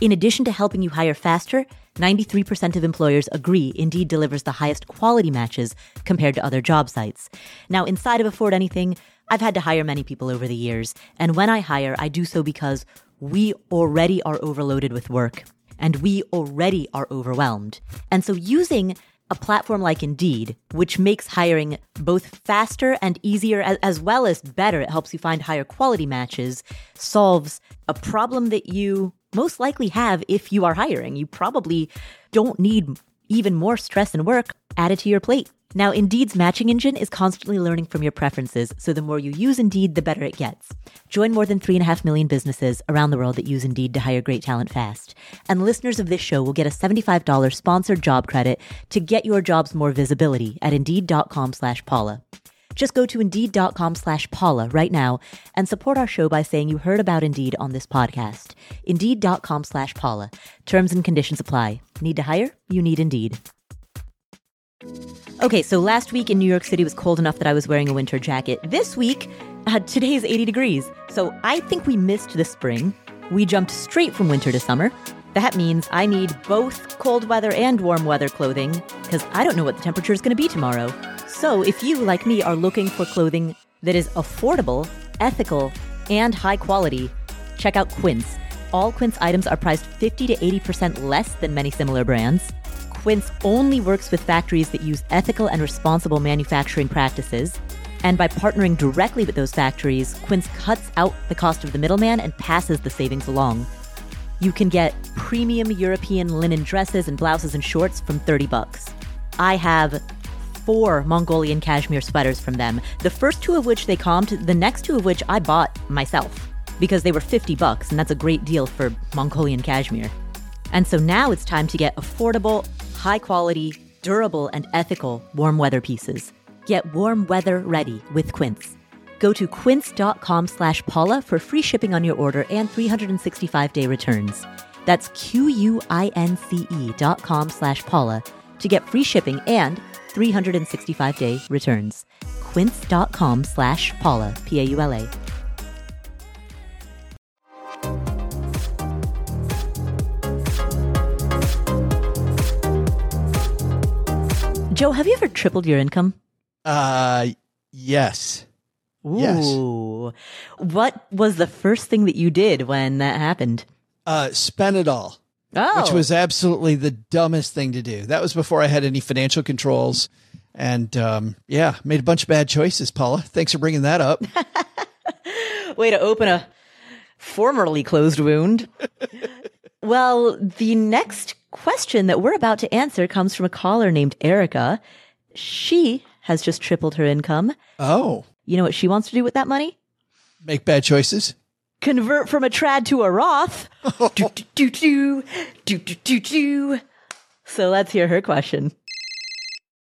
In addition to helping you hire faster, 93% of employers agree Indeed delivers the highest quality matches compared to other job sites. Now, inside of Afford Anything, I've had to hire many people over the years, and when I hire, I do so because we already are overloaded with work and we already are overwhelmed. And so using a platform like Indeed, which makes hiring both faster and easier as, well as better, it helps you find higher quality matches, solves a problem that you most likely have if you are hiring. You probably don't need even more stress and work added to your plate. Now, Indeed's matching engine is constantly learning from your preferences, so the more you use Indeed, the better it gets. Join more than 3.5 million businesses around the world that use Indeed to hire great talent fast. And listeners of this show will get a $75 sponsored job credit to get your jobs more visibility at Indeed.com slash Paula. Just go to Indeed.com slash Paula right now and support our show by saying you heard about Indeed on this podcast. Indeed.com slash Paula. Terms and conditions apply. Need to hire? You need Indeed. Okay, so last week in New York City was cold enough that I was wearing a winter jacket. This week, uh, *laughs* today's 80 degrees. So I think we missed the spring. We jumped straight from winter to summer. That means I need both cold weather and warm weather clothing because I don't know what the temperature is going to be tomorrow. So if you, like me, are looking for clothing that is affordable, ethical, and high quality, check out Quince. All Quince items are priced 50 to 80% less than many similar brands. Quince only works with factories that use ethical and responsible manufacturing practices. And by partnering directly with those factories, Quince cuts out the cost of the middleman and passes the savings along. You can get premium European linen dresses and blouses and shorts from 30 bucks. I have four Mongolian cashmere sweaters from them, the first two of which they comped, the next two of which I bought myself because they were 50 bucks, and that's a great deal for Mongolian cashmere. And so now it's time to get affordable, high quality, durable, and ethical warm weather pieces. Get warm weather ready with Quince. Go to quince.com slash Paula for free shipping on your order and 365 day returns. That's Q-U-I-N-C-E dot com slash Paula to get free shipping and 365 day returns. Quince.com slash Paula, P-A-U-L-A. Joe, have you ever tripled your income? Uh, yes. Yes. What was the first thing that you did when that happened? Uh, spent it all. Oh. which was absolutely the dumbest thing to do. That was before I had any financial controls. And um, yeah, made a bunch of bad choices, Paula. Thanks for bringing that up. *laughs* Way to open a formerly closed wound. *laughs* well, the next question that we're about to answer comes from a caller named Erica. She has just tripled her income. oh, You know what she wants to do with that money? make bad choices. Convert from a trad to a Roth. *laughs* do, do, do, do, do, do, do, do. So let's hear her question.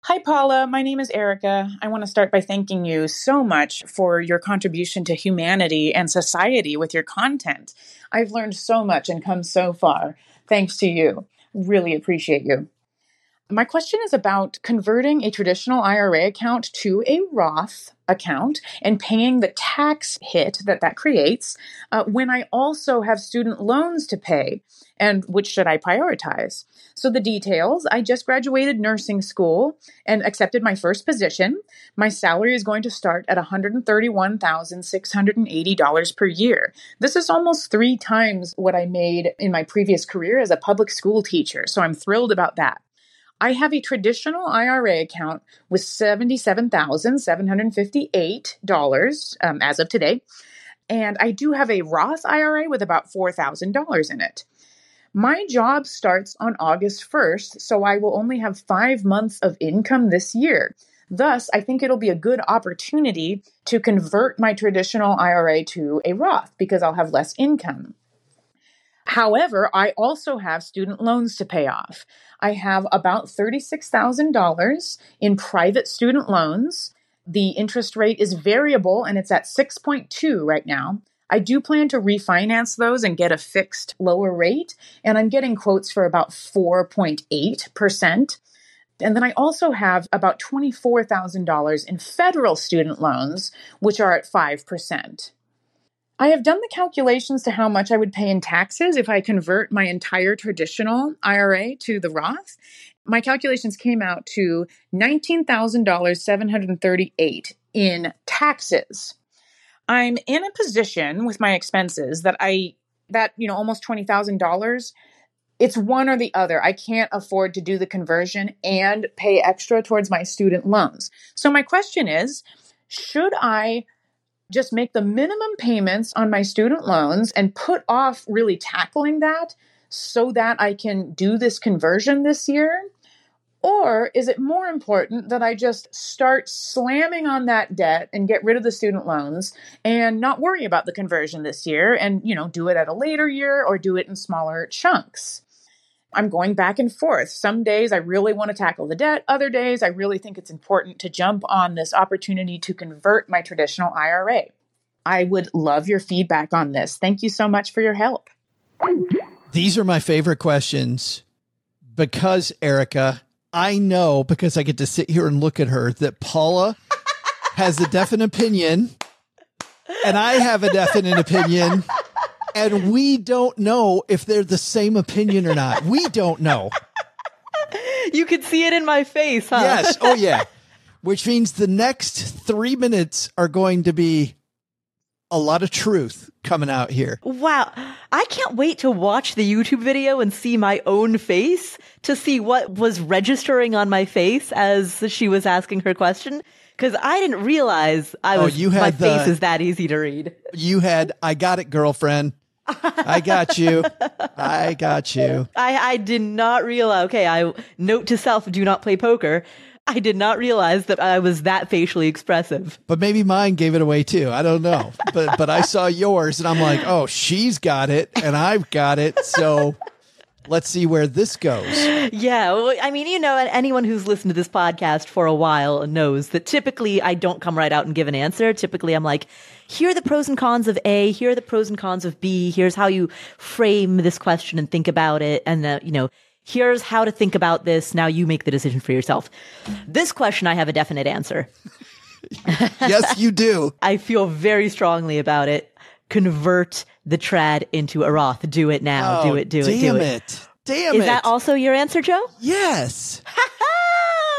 Hi, Paula. My name is Erica. I want to start by thanking you so much for your contribution to humanity and society with your content. I've learned so much and come so far thanks to you. Really appreciate you. My question is about converting a traditional IRA account to a Roth account and paying the tax hit that that creates uh, when I also have student loans to pay. And which should I prioritize? So, the details I just graduated nursing school and accepted my first position. My salary is going to start at $131,680 per year. This is almost three times what I made in my previous career as a public school teacher. So, I'm thrilled about that. I have a traditional IRA account with $77,758 um, as of today. And I do have a Roth IRA with about $4,000 in it. My job starts on August 1st, so I will only have five months of income this year. Thus, I think it'll be a good opportunity to convert my traditional IRA to a Roth because I'll have less income. However, I also have student loans to pay off. I have about $36,000 in private student loans. The interest rate is variable and it's at 6.2 right now. I do plan to refinance those and get a fixed lower rate, and I'm getting quotes for about 4.8%. And then I also have about $24,000 in federal student loans, which are at 5%. I have done the calculations to how much I would pay in taxes if I convert my entire traditional IRA to the Roth. My calculations came out to $19,738 in taxes. I'm in a position with my expenses that I that, you know, almost $20,000 it's one or the other. I can't afford to do the conversion and pay extra towards my student loans. So my question is, should I just make the minimum payments on my student loans and put off really tackling that so that I can do this conversion this year? Or is it more important that I just start slamming on that debt and get rid of the student loans and not worry about the conversion this year and, you know, do it at a later year or do it in smaller chunks? I'm going back and forth. Some days I really want to tackle the debt. Other days I really think it's important to jump on this opportunity to convert my traditional IRA. I would love your feedback on this. Thank you so much for your help. These are my favorite questions because, Erica, I know because I get to sit here and look at her that Paula has a definite opinion and I have a definite opinion and we don't know if they're the same opinion or not. We don't know. You can see it in my face, huh? Yes. Oh, *laughs* yeah. Which means the next three minutes are going to be a lot of truth coming out here. Wow. I can't wait to watch the YouTube video and see my own face to see what was registering on my face as she was asking her question. Cause I didn't realize I Oh, was, you had my the- face is that easy to read. You had, I got it, girlfriend. *laughs* I got you. I got you. I, I did not realize. Okay, I note to self: do not play poker. I did not realize that I was that facially expressive. But maybe mine gave it away too. I don't know. But but I saw yours and I'm like, oh, she's got it and I've got it. So let's see where this goes. *gasps* Yeah, well, I mean, you know, anyone who's listened to this podcast for a while knows that typically I don't come right out and give an answer. Typically, I'm like, here are the pros and cons of A, here are the pros and cons of B, here's how you frame this question and think about it, and the, you know, here's how to think about this. Now you make the decision for yourself. This question, I have a definite answer. *laughs* Yes, you do. *laughs* I feel very strongly about it. Convert the trad into a Roth. Do it now. do Oh, it. Do it. Damn Do it. it. Damn Is it. that also your answer, Joe? Yes.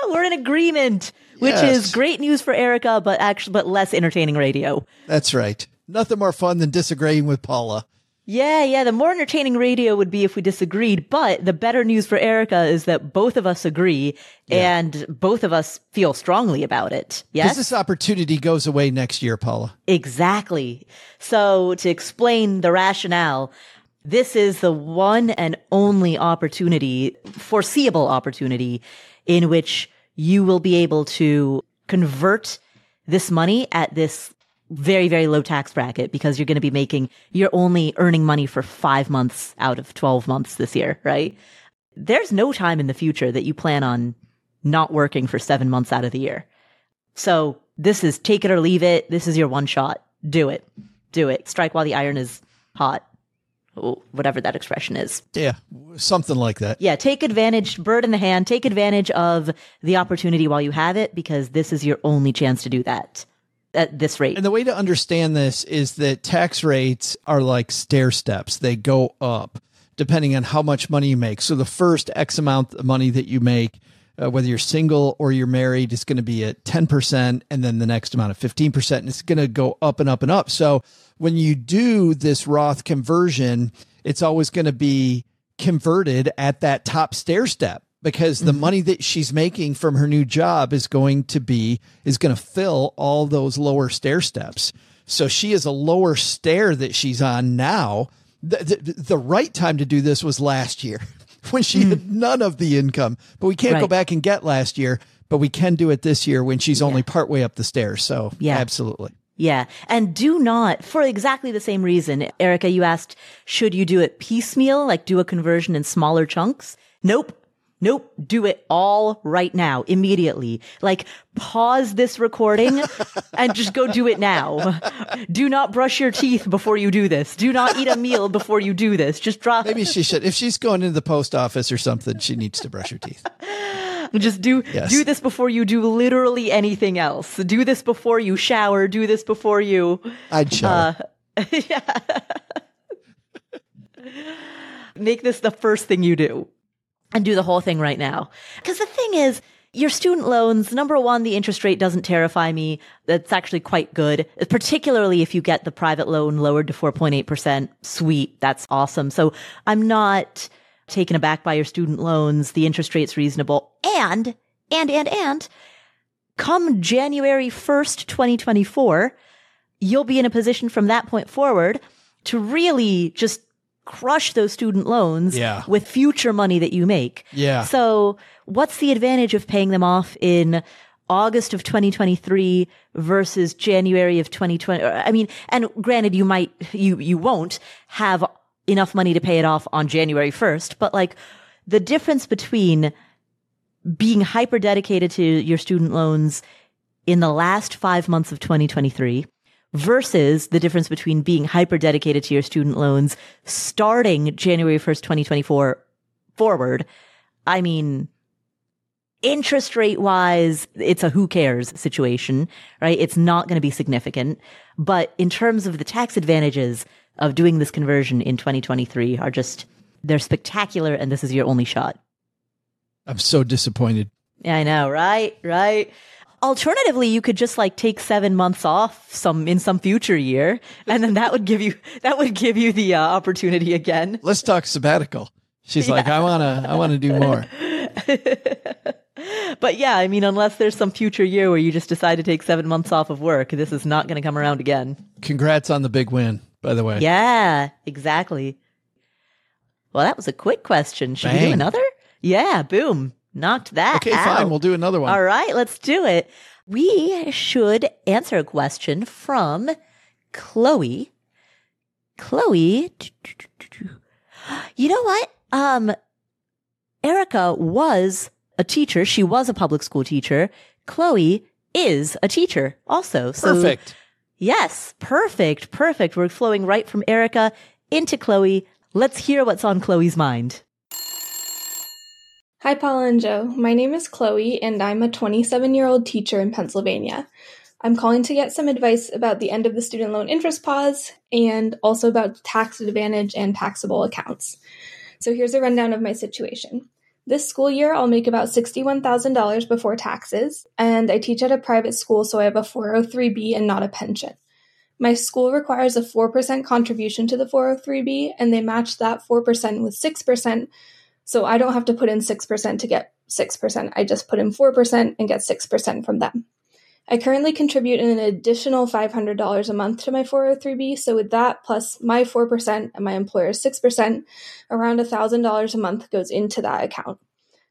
We're in agreement, which Yes. is great news for Erica, but actually, but less entertaining radio. That's right. Nothing more fun than disagreeing with Paula. Yeah, yeah. The more entertaining radio would be if we disagreed, but the better news for Erica is that both of us agree and both of us feel strongly about it. Yes, this opportunity goes away next year, Paula. exactly. So to explain the rationale, this is the one and only opportunity, foreseeable opportunity in which you will be able to convert this money at this very, very low tax bracket because you're going to be making, you're only earning money for five months out of 12 months this year, right? There's no time in the future that you plan on not working for seven months out of the year. So this is take it or leave it. This is your one shot. Do it. Do it. Strike while the iron is hot. whatever that expression is. Yeah, something like that. Yeah, take advantage, bird in the hand, take advantage of the opportunity while you have it because this is your only chance to do that at this rate. And the way to understand this is that tax rates are like stair steps. They go up depending on how much money you make. So the first X amount of money that you make, uh, whether you're single or you're married, is going to be at 10%, and then the next amount of 15%, and it's going to go up and up and up. So when you do this Roth conversion, it's always going to be converted at that top stair step because the mm-hmm. money that she's making from her new job is going to be is going to fill all those lower stair steps. So she is a lower stair that she's on now the, the, the right time to do this was last year *laughs* when she mm. had none of the income. But we can't right. go back and get last year, but we can do it this year when she's yeah. only partway up the stairs. So, yeah, absolutely. Yeah. And do not, for exactly the same reason, Erica, you asked, should you do it piecemeal, like do a conversion in smaller chunks? Nope. Nope. Do it all right now, immediately. Like pause this recording *laughs* and just go do it now. Do not brush your teeth before you do this. Do not eat a meal before you do this. Just drop. Maybe she should. If she's going into the post office or something, she needs to brush her teeth. *laughs* Just do yes. do this before you do literally anything else. Do this before you shower. Do this before you. I'd shower. Uh, *laughs* yeah. Make this the first thing you do and do the whole thing right now. Because the thing is, your student loans, number one, the interest rate doesn't terrify me. That's actually quite good, particularly if you get the private loan lowered to 4.8%. Sweet. That's awesome. So I'm not taken aback by your student loans. The interest rate's reasonable. And, and, and, and come January 1st, 2024, you'll be in a position from that point forward to really just crush those student loans yeah. with future money that you make. Yeah. So what's the advantage of paying them off in August of 2023 versus January of 2020? I mean, and granted, you might, you, you won't have enough money to pay it off on January 1st, but like the difference between being hyper dedicated to your student loans in the last five months of 2023 versus the difference between being hyper dedicated to your student loans starting January 1st, 2024 forward. I mean, interest rate wise, it's a who cares situation, right? It's not going to be significant. But in terms of the tax advantages of doing this conversion in 2023 are just, they're spectacular. And this is your only shot. I'm so disappointed. Yeah, I know, right? Right. Alternatively, you could just like take seven months off some in some future year, and then that would give you *laughs* that would give you the uh, opportunity again. Let's talk sabbatical. She's yeah. like, I wanna, I wanna do *laughs* more. but yeah, I mean, unless there's some future year where you just decide to take seven months off of work, this is not going to come around again. Congrats on the big win, by the way. Yeah, exactly. Well, that was a quick question. Should Bang. we do another? Yeah, boom. Knocked that. Okay, out. fine. We'll do another one. All right, let's do it. We should answer a question from Chloe. Chloe, you know what? Um, Erica was a teacher. She was a public school teacher. Chloe is a teacher also. So, perfect. Yes, perfect, perfect. We're flowing right from Erica into Chloe. Let's hear what's on Chloe's mind. Hi, Paul and Joe. My name is Chloe, and I'm a 27 year old teacher in Pennsylvania. I'm calling to get some advice about the end of the student loan interest pause and also about tax advantage and taxable accounts. So here's a rundown of my situation. This school year, I'll make about $61,000 before taxes, and I teach at a private school, so I have a 403B and not a pension. My school requires a 4% contribution to the 403B, and they match that 4% with 6%, so I don't have to put in 6% to get 6%. I just put in 4% and get 6% from them. I currently contribute an additional $500 a month to my 403b. So with that plus my 4% and my employer's 6%, around $1,000 a month goes into that account.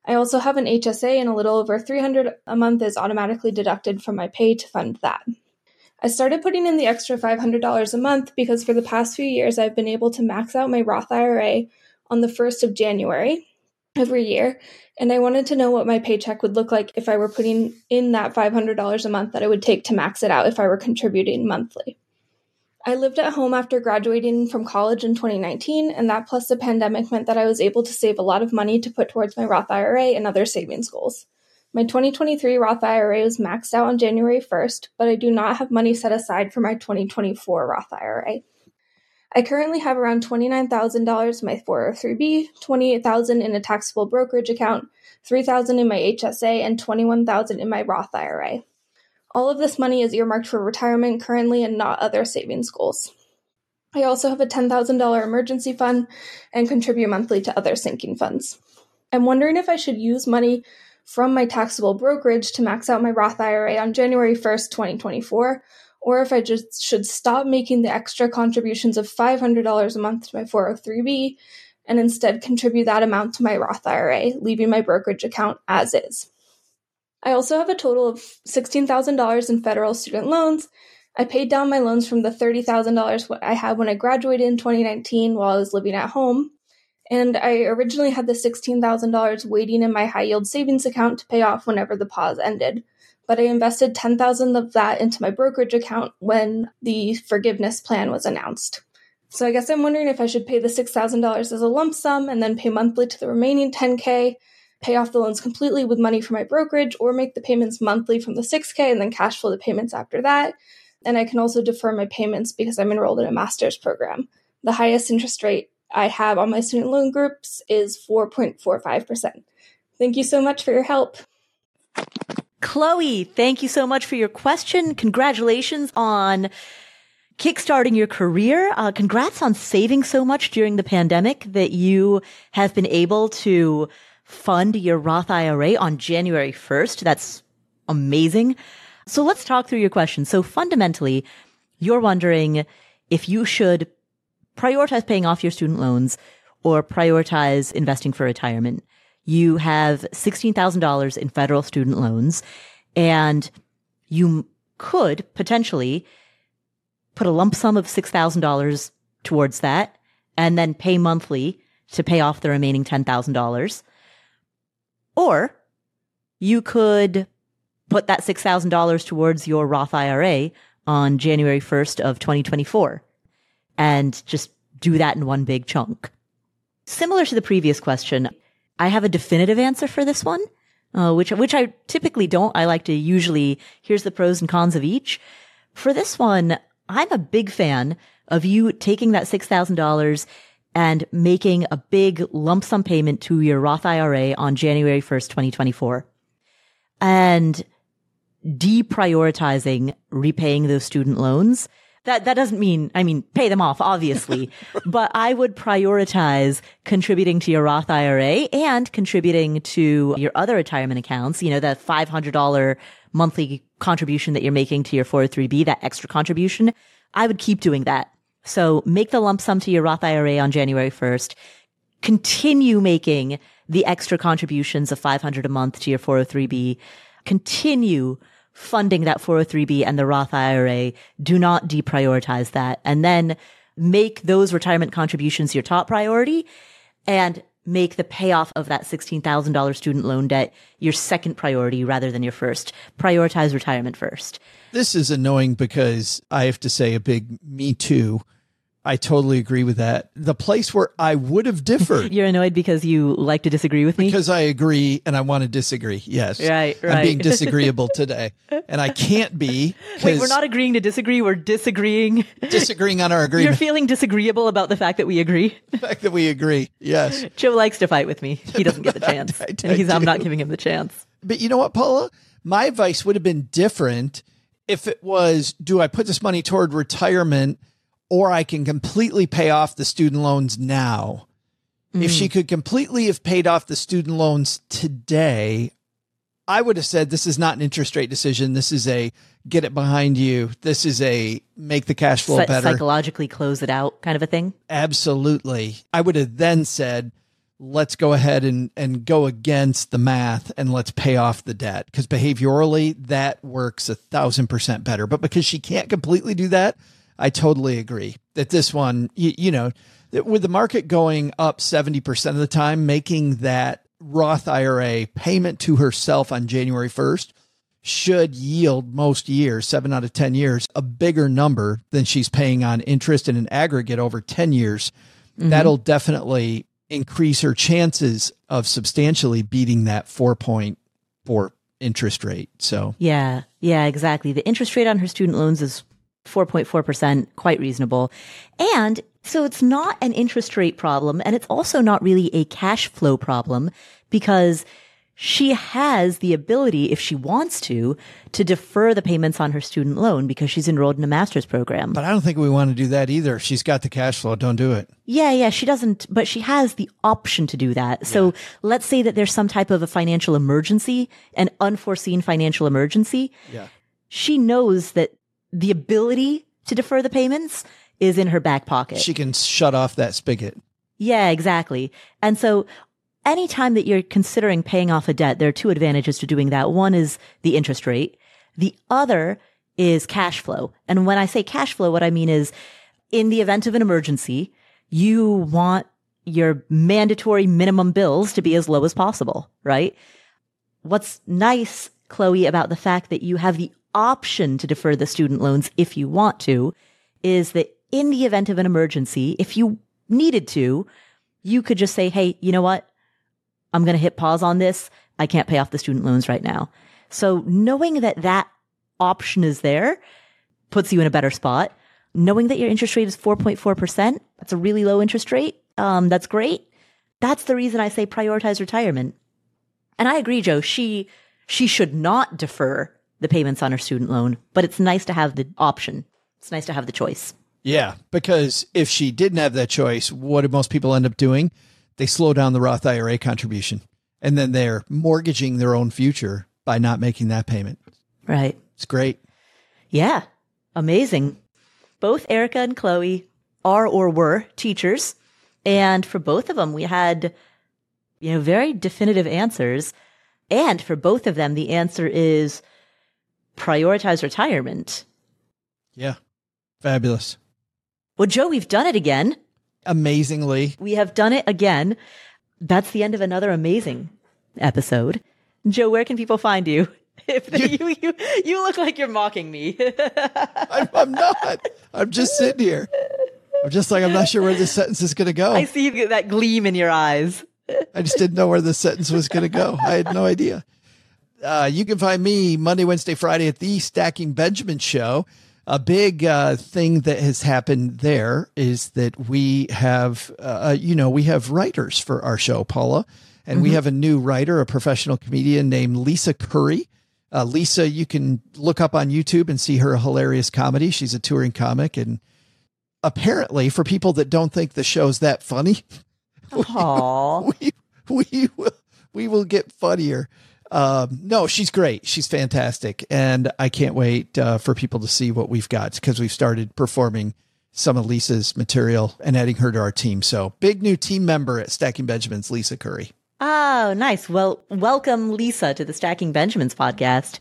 I also have an HSA and a little over 300 a month is automatically deducted from my pay to fund that. I started putting in the extra $500 a month because for the past few years I've been able to max out my Roth IRA on the 1st of January every year. And I wanted to know what my paycheck would look like if I were putting in that $500 a month that it would take to max it out if I were contributing monthly. I lived at home after graduating from college in 2019, and that plus the pandemic meant that I was able to save a lot of money to put towards my Roth IRA and other savings goals. My 2023 Roth IRA was maxed out on January 1st, but I do not have money set aside for my 2024 Roth IRA. I currently have around $29,000 in my 403b, 28,000 in a taxable brokerage account, 3,000 in my HSA, and 21,000 in my Roth IRA. All of this money is earmarked for retirement currently and not other savings goals. I also have a $10,000 emergency fund and contribute monthly to other sinking funds. I'm wondering if I should use money from my taxable brokerage to max out my Roth IRA on January 1st, 2024, or if I just should stop making the extra contributions of $500 a month to my 403b and instead contribute that amount to my Roth IRA, leaving my brokerage account as is. I also have a total of $16,000 in federal student loans. I paid down my loans from the $30,000 I had when I graduated in 2019 while I was living at home and I originally had the $16,000 waiting in my high yield savings account to pay off whenever the pause ended. But I invested 10,000 of that into my brokerage account when the forgiveness plan was announced. So I guess I'm wondering if I should pay the $6,000 as a lump sum and then pay monthly to the remaining 10k, pay off the loans completely with money from my brokerage or make the payments monthly from the 6k and then cash flow the payments after that. And I can also defer my payments because I'm enrolled in a master's program. The highest interest rate I have on my student loan groups is 4.45%. Thank you so much for your help. Chloe, thank you so much for your question. Congratulations on kickstarting your career. Uh, congrats on saving so much during the pandemic that you have been able to fund your Roth IRA on January 1st. That's amazing. So let's talk through your question. So fundamentally, you're wondering if you should prioritize paying off your student loans or prioritize investing for retirement. You have $16,000 in federal student loans and you could potentially put a lump sum of $6,000 towards that and then pay monthly to pay off the remaining $10,000. Or you could put that $6,000 towards your Roth IRA on January 1st of 2024 and just do that in one big chunk. Similar to the previous question, I have a definitive answer for this one, uh, which, which I typically don't. I like to usually, here's the pros and cons of each. For this one, I'm a big fan of you taking that $6,000 and making a big lump sum payment to your Roth IRA on January 1st, 2024. And deprioritizing repaying those student loans that that doesn't mean I mean pay them off obviously, *laughs* but I would prioritize contributing to your Roth IRA and contributing to your other retirement accounts, you know, the $500 monthly contribution that you're making to your 403b, that extra contribution. I would keep doing that. So make the lump sum to your Roth IRA on January 1st. Continue making the extra contributions of 500 a month to your 403b. Continue funding that 403b and the Roth IRA. Do not deprioritize that. And then make those retirement contributions your top priority and make the payoff of that $16,000 student loan debt your second priority rather than your first. Prioritize retirement first. This is annoying because I have to say a big me too I totally agree with that. The place where I would have differed. *laughs* You're annoyed because you like to disagree with me? Because I agree and I want to disagree. Yes. Right, right. I'm being *laughs* disagreeable today. and I can't be. *laughs* Wait, we're not agreeing to disagree. We're disagreeing. Disagreeing on our agreement. You're feeling disagreeable about the fact that we agree? The fact that we agree. Yes. Joe likes to fight with me. He doesn't get the chance. I, I, and he's, I'm not giving him the chance. But you know what, Paula? My advice would have been different if it was do I put this money toward retirement or I can completely pay off the student loans now. Mm. If she mm. could completely have paid off the student loans today, I would have said this is not an interest rate decision. This is a get it behind you. This is a make the cash flow better. Psychologically close it out kind of a thing. Absolutely. I would have then said, let's go ahead and, and go against the math and let's pay off the debt because behaviorally that works a thousand percent better. But because she can't completely do that, I totally agree that this one, you, you know, with the market going up 70% of the time, making that Roth IRA payment to herself on January 1st should yield most years, seven out of 10 years, a bigger number than she's paying on interest in an aggregate over 10 years. Mm-hmm. That'll definitely increase her chances of substantially beating that 4.4 interest rate. So, yeah, yeah, exactly. The interest rate on her student loans is 4.4%, quite reasonable. And so it's not an interest rate problem. And it's also not really a cash flow problem because she has the ability, if she wants to, to defer the payments on her student loan because she's enrolled in a master's program. But I don't think we want to do that either. If she's got the cash flow, don't do it. Yeah, yeah, she doesn't, but she has the option to do that. So yeah. let's say that there's some type of a financial emergency, an unforeseen financial emergency. Yeah. She knows that the ability to defer the payments is in her back pocket. She can shut off that spigot. Yeah, exactly. And so anytime that you're considering paying off a debt, there are two advantages to doing that. One is the interest rate. The other is cash flow. And when I say cash flow, what I mean is in the event of an emergency, you want your mandatory minimum bills to be as low as possible, right? What's nice, Chloe, about the fact that you have the option to defer the student loans if you want to is that in the event of an emergency, if you needed to, you could just say, Hey, you know what? I'm going to hit pause on this. I can't pay off the student loans right now. So knowing that that option is there puts you in a better spot. Knowing that your interest rate is 4.4%, that's a really low interest rate. Um, that's great. That's the reason I say prioritize retirement. And I agree, Joe. She, she should not defer the payments on her student loan, but it's nice to have the option. It's nice to have the choice. Yeah, because if she didn't have that choice, what do most people end up doing? they slow down the Roth IRA contribution and then they're mortgaging their own future by not making that payment. Right. It's great. Yeah. Amazing. Both Erica and Chloe are or were teachers. And for both of them, we had, you know, very definitive answers. And for both of them, the answer is prioritize retirement. Yeah. Fabulous. Well, Joe, we've done it again amazingly. We have done it again. That's the end of another amazing episode. Joe, where can people find you? *laughs* If they, you, you, you look like you're mocking me. *laughs* I'm, I'm, not. I'm just sitting here. I'm just like I'm not sure where this sentence is going to go. I see that gleam in your eyes. I just didn't know where the sentence was going to go. I had no idea. Uh, you can find me Monday, Wednesday, Friday at the Stacking Benjamin Show a big uh, thing that has happened there is that we have, uh, uh, you know, we have writers for our show, Paula, and mm-hmm. we have a new writer, a professional comedian named Lisa Curry. Uh, Lisa, you can look up on YouTube and see her hilarious comedy. She's a touring comic, and apparently, for people that don't think the show's that funny, Aww. *laughs* we, we, we will we will get funnier. Um, no, she's great. She's fantastic. And I can't wait uh, for people to see what we've got because we've started performing some of Lisa's material and adding her to our team. So big new team member at Stacking Benjamins, Lisa Curry. Oh, nice. Well, welcome Lisa to the Stacking Benjamins podcast.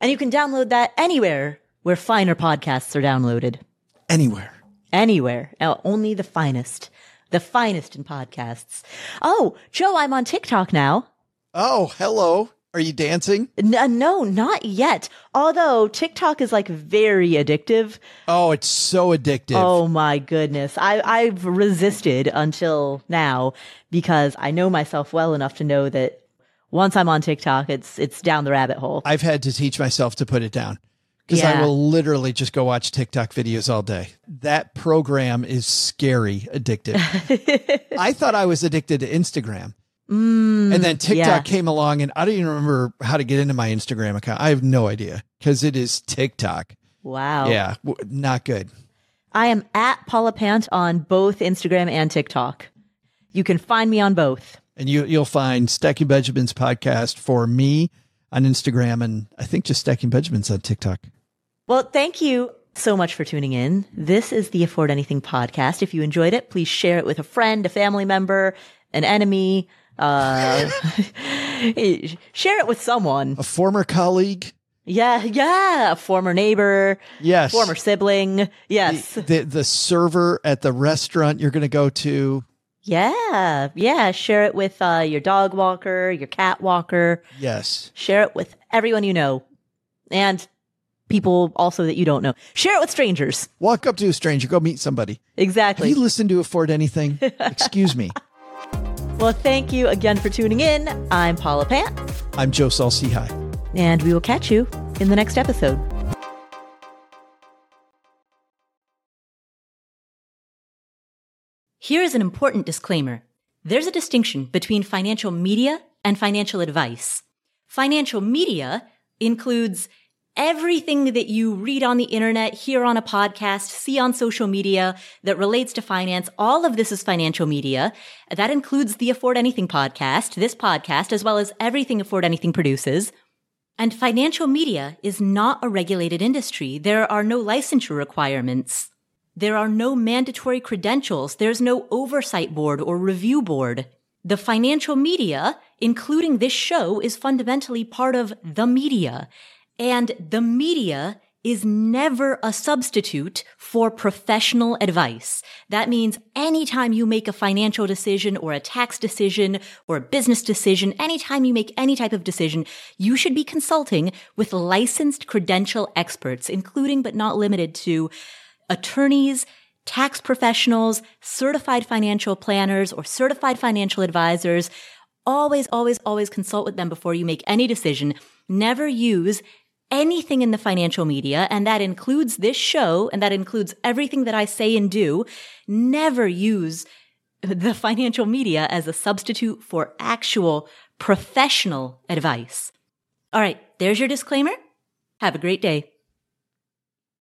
And you can download that anywhere where finer podcasts are downloaded. Anywhere. Anywhere. Now, only the finest. The finest in podcasts. Oh, Joe, I'm on TikTok now. Oh, hello. Are you dancing? No, uh, no, not yet. Although TikTok is like very addictive. Oh, it's so addictive. Oh my goodness. I, I've resisted until now because I know myself well enough to know that once I'm on TikTok, it's it's down the rabbit hole. I've had to teach myself to put it down because yeah. I will literally just go watch TikTok videos all day. That program is scary addictive. *laughs* I thought I was addicted to Instagram. Mm, and then TikTok yeah. came along, and I don't even remember how to get into my Instagram account. I have no idea because it is TikTok. Wow. Yeah, not good. I am at Paula Pant on both Instagram and TikTok. You can find me on both. And you, you'll find Stacking Benjamins podcast for me on Instagram, and I think just Stacking Benjamins on TikTok. Well, thank you so much for tuning in. This is the Afford Anything podcast. If you enjoyed it, please share it with a friend, a family member, an enemy, uh, *laughs* share it with someone. A former colleague. Yeah, yeah, a former neighbor. Yes. Former sibling. Yes. The the, the server at the restaurant you're going to go to. Yeah, yeah. Share it with uh, your dog walker, your cat walker. Yes. Share it with everyone you know. and people also that you don't know. Share it with strangers. Walk up to a stranger, go meet somebody. Exactly. Have you listened to Afford Anything? *laughs* Excuse me. Well, thank you again for tuning in. I'm Paula Pant. I'm Joe Saul-Sehy. And we will catch you in the next episode. Here is an important disclaimer. There's a distinction between financial media and financial advice. Financial media includes everything that you read on the internet, hear on a podcast, see on social media that relates to finance. All of this is financial media. That includes the Afford Anything podcast, this podcast, as well as everything Afford Anything produces. And financial media is not a regulated industry. There are no licensure requirements. There are no mandatory credentials. There's no oversight board or review board. The financial media, including this show, is fundamentally part of the media. And the media is never a substitute for professional advice. That means anytime you make a financial decision or a tax decision or a business decision, anytime you make any type of decision, you should be consulting with licensed credential experts, including but not limited to attorneys, tax professionals, certified financial planners, or certified financial advisors. Always, always, always consult with them before you make any decision. Never use anything in the financial media, and that includes this show, and that includes everything that I say and do, never use the *laughs* financial media as a substitute for actual professional advice. All right, there's your disclaimer. Have a great day.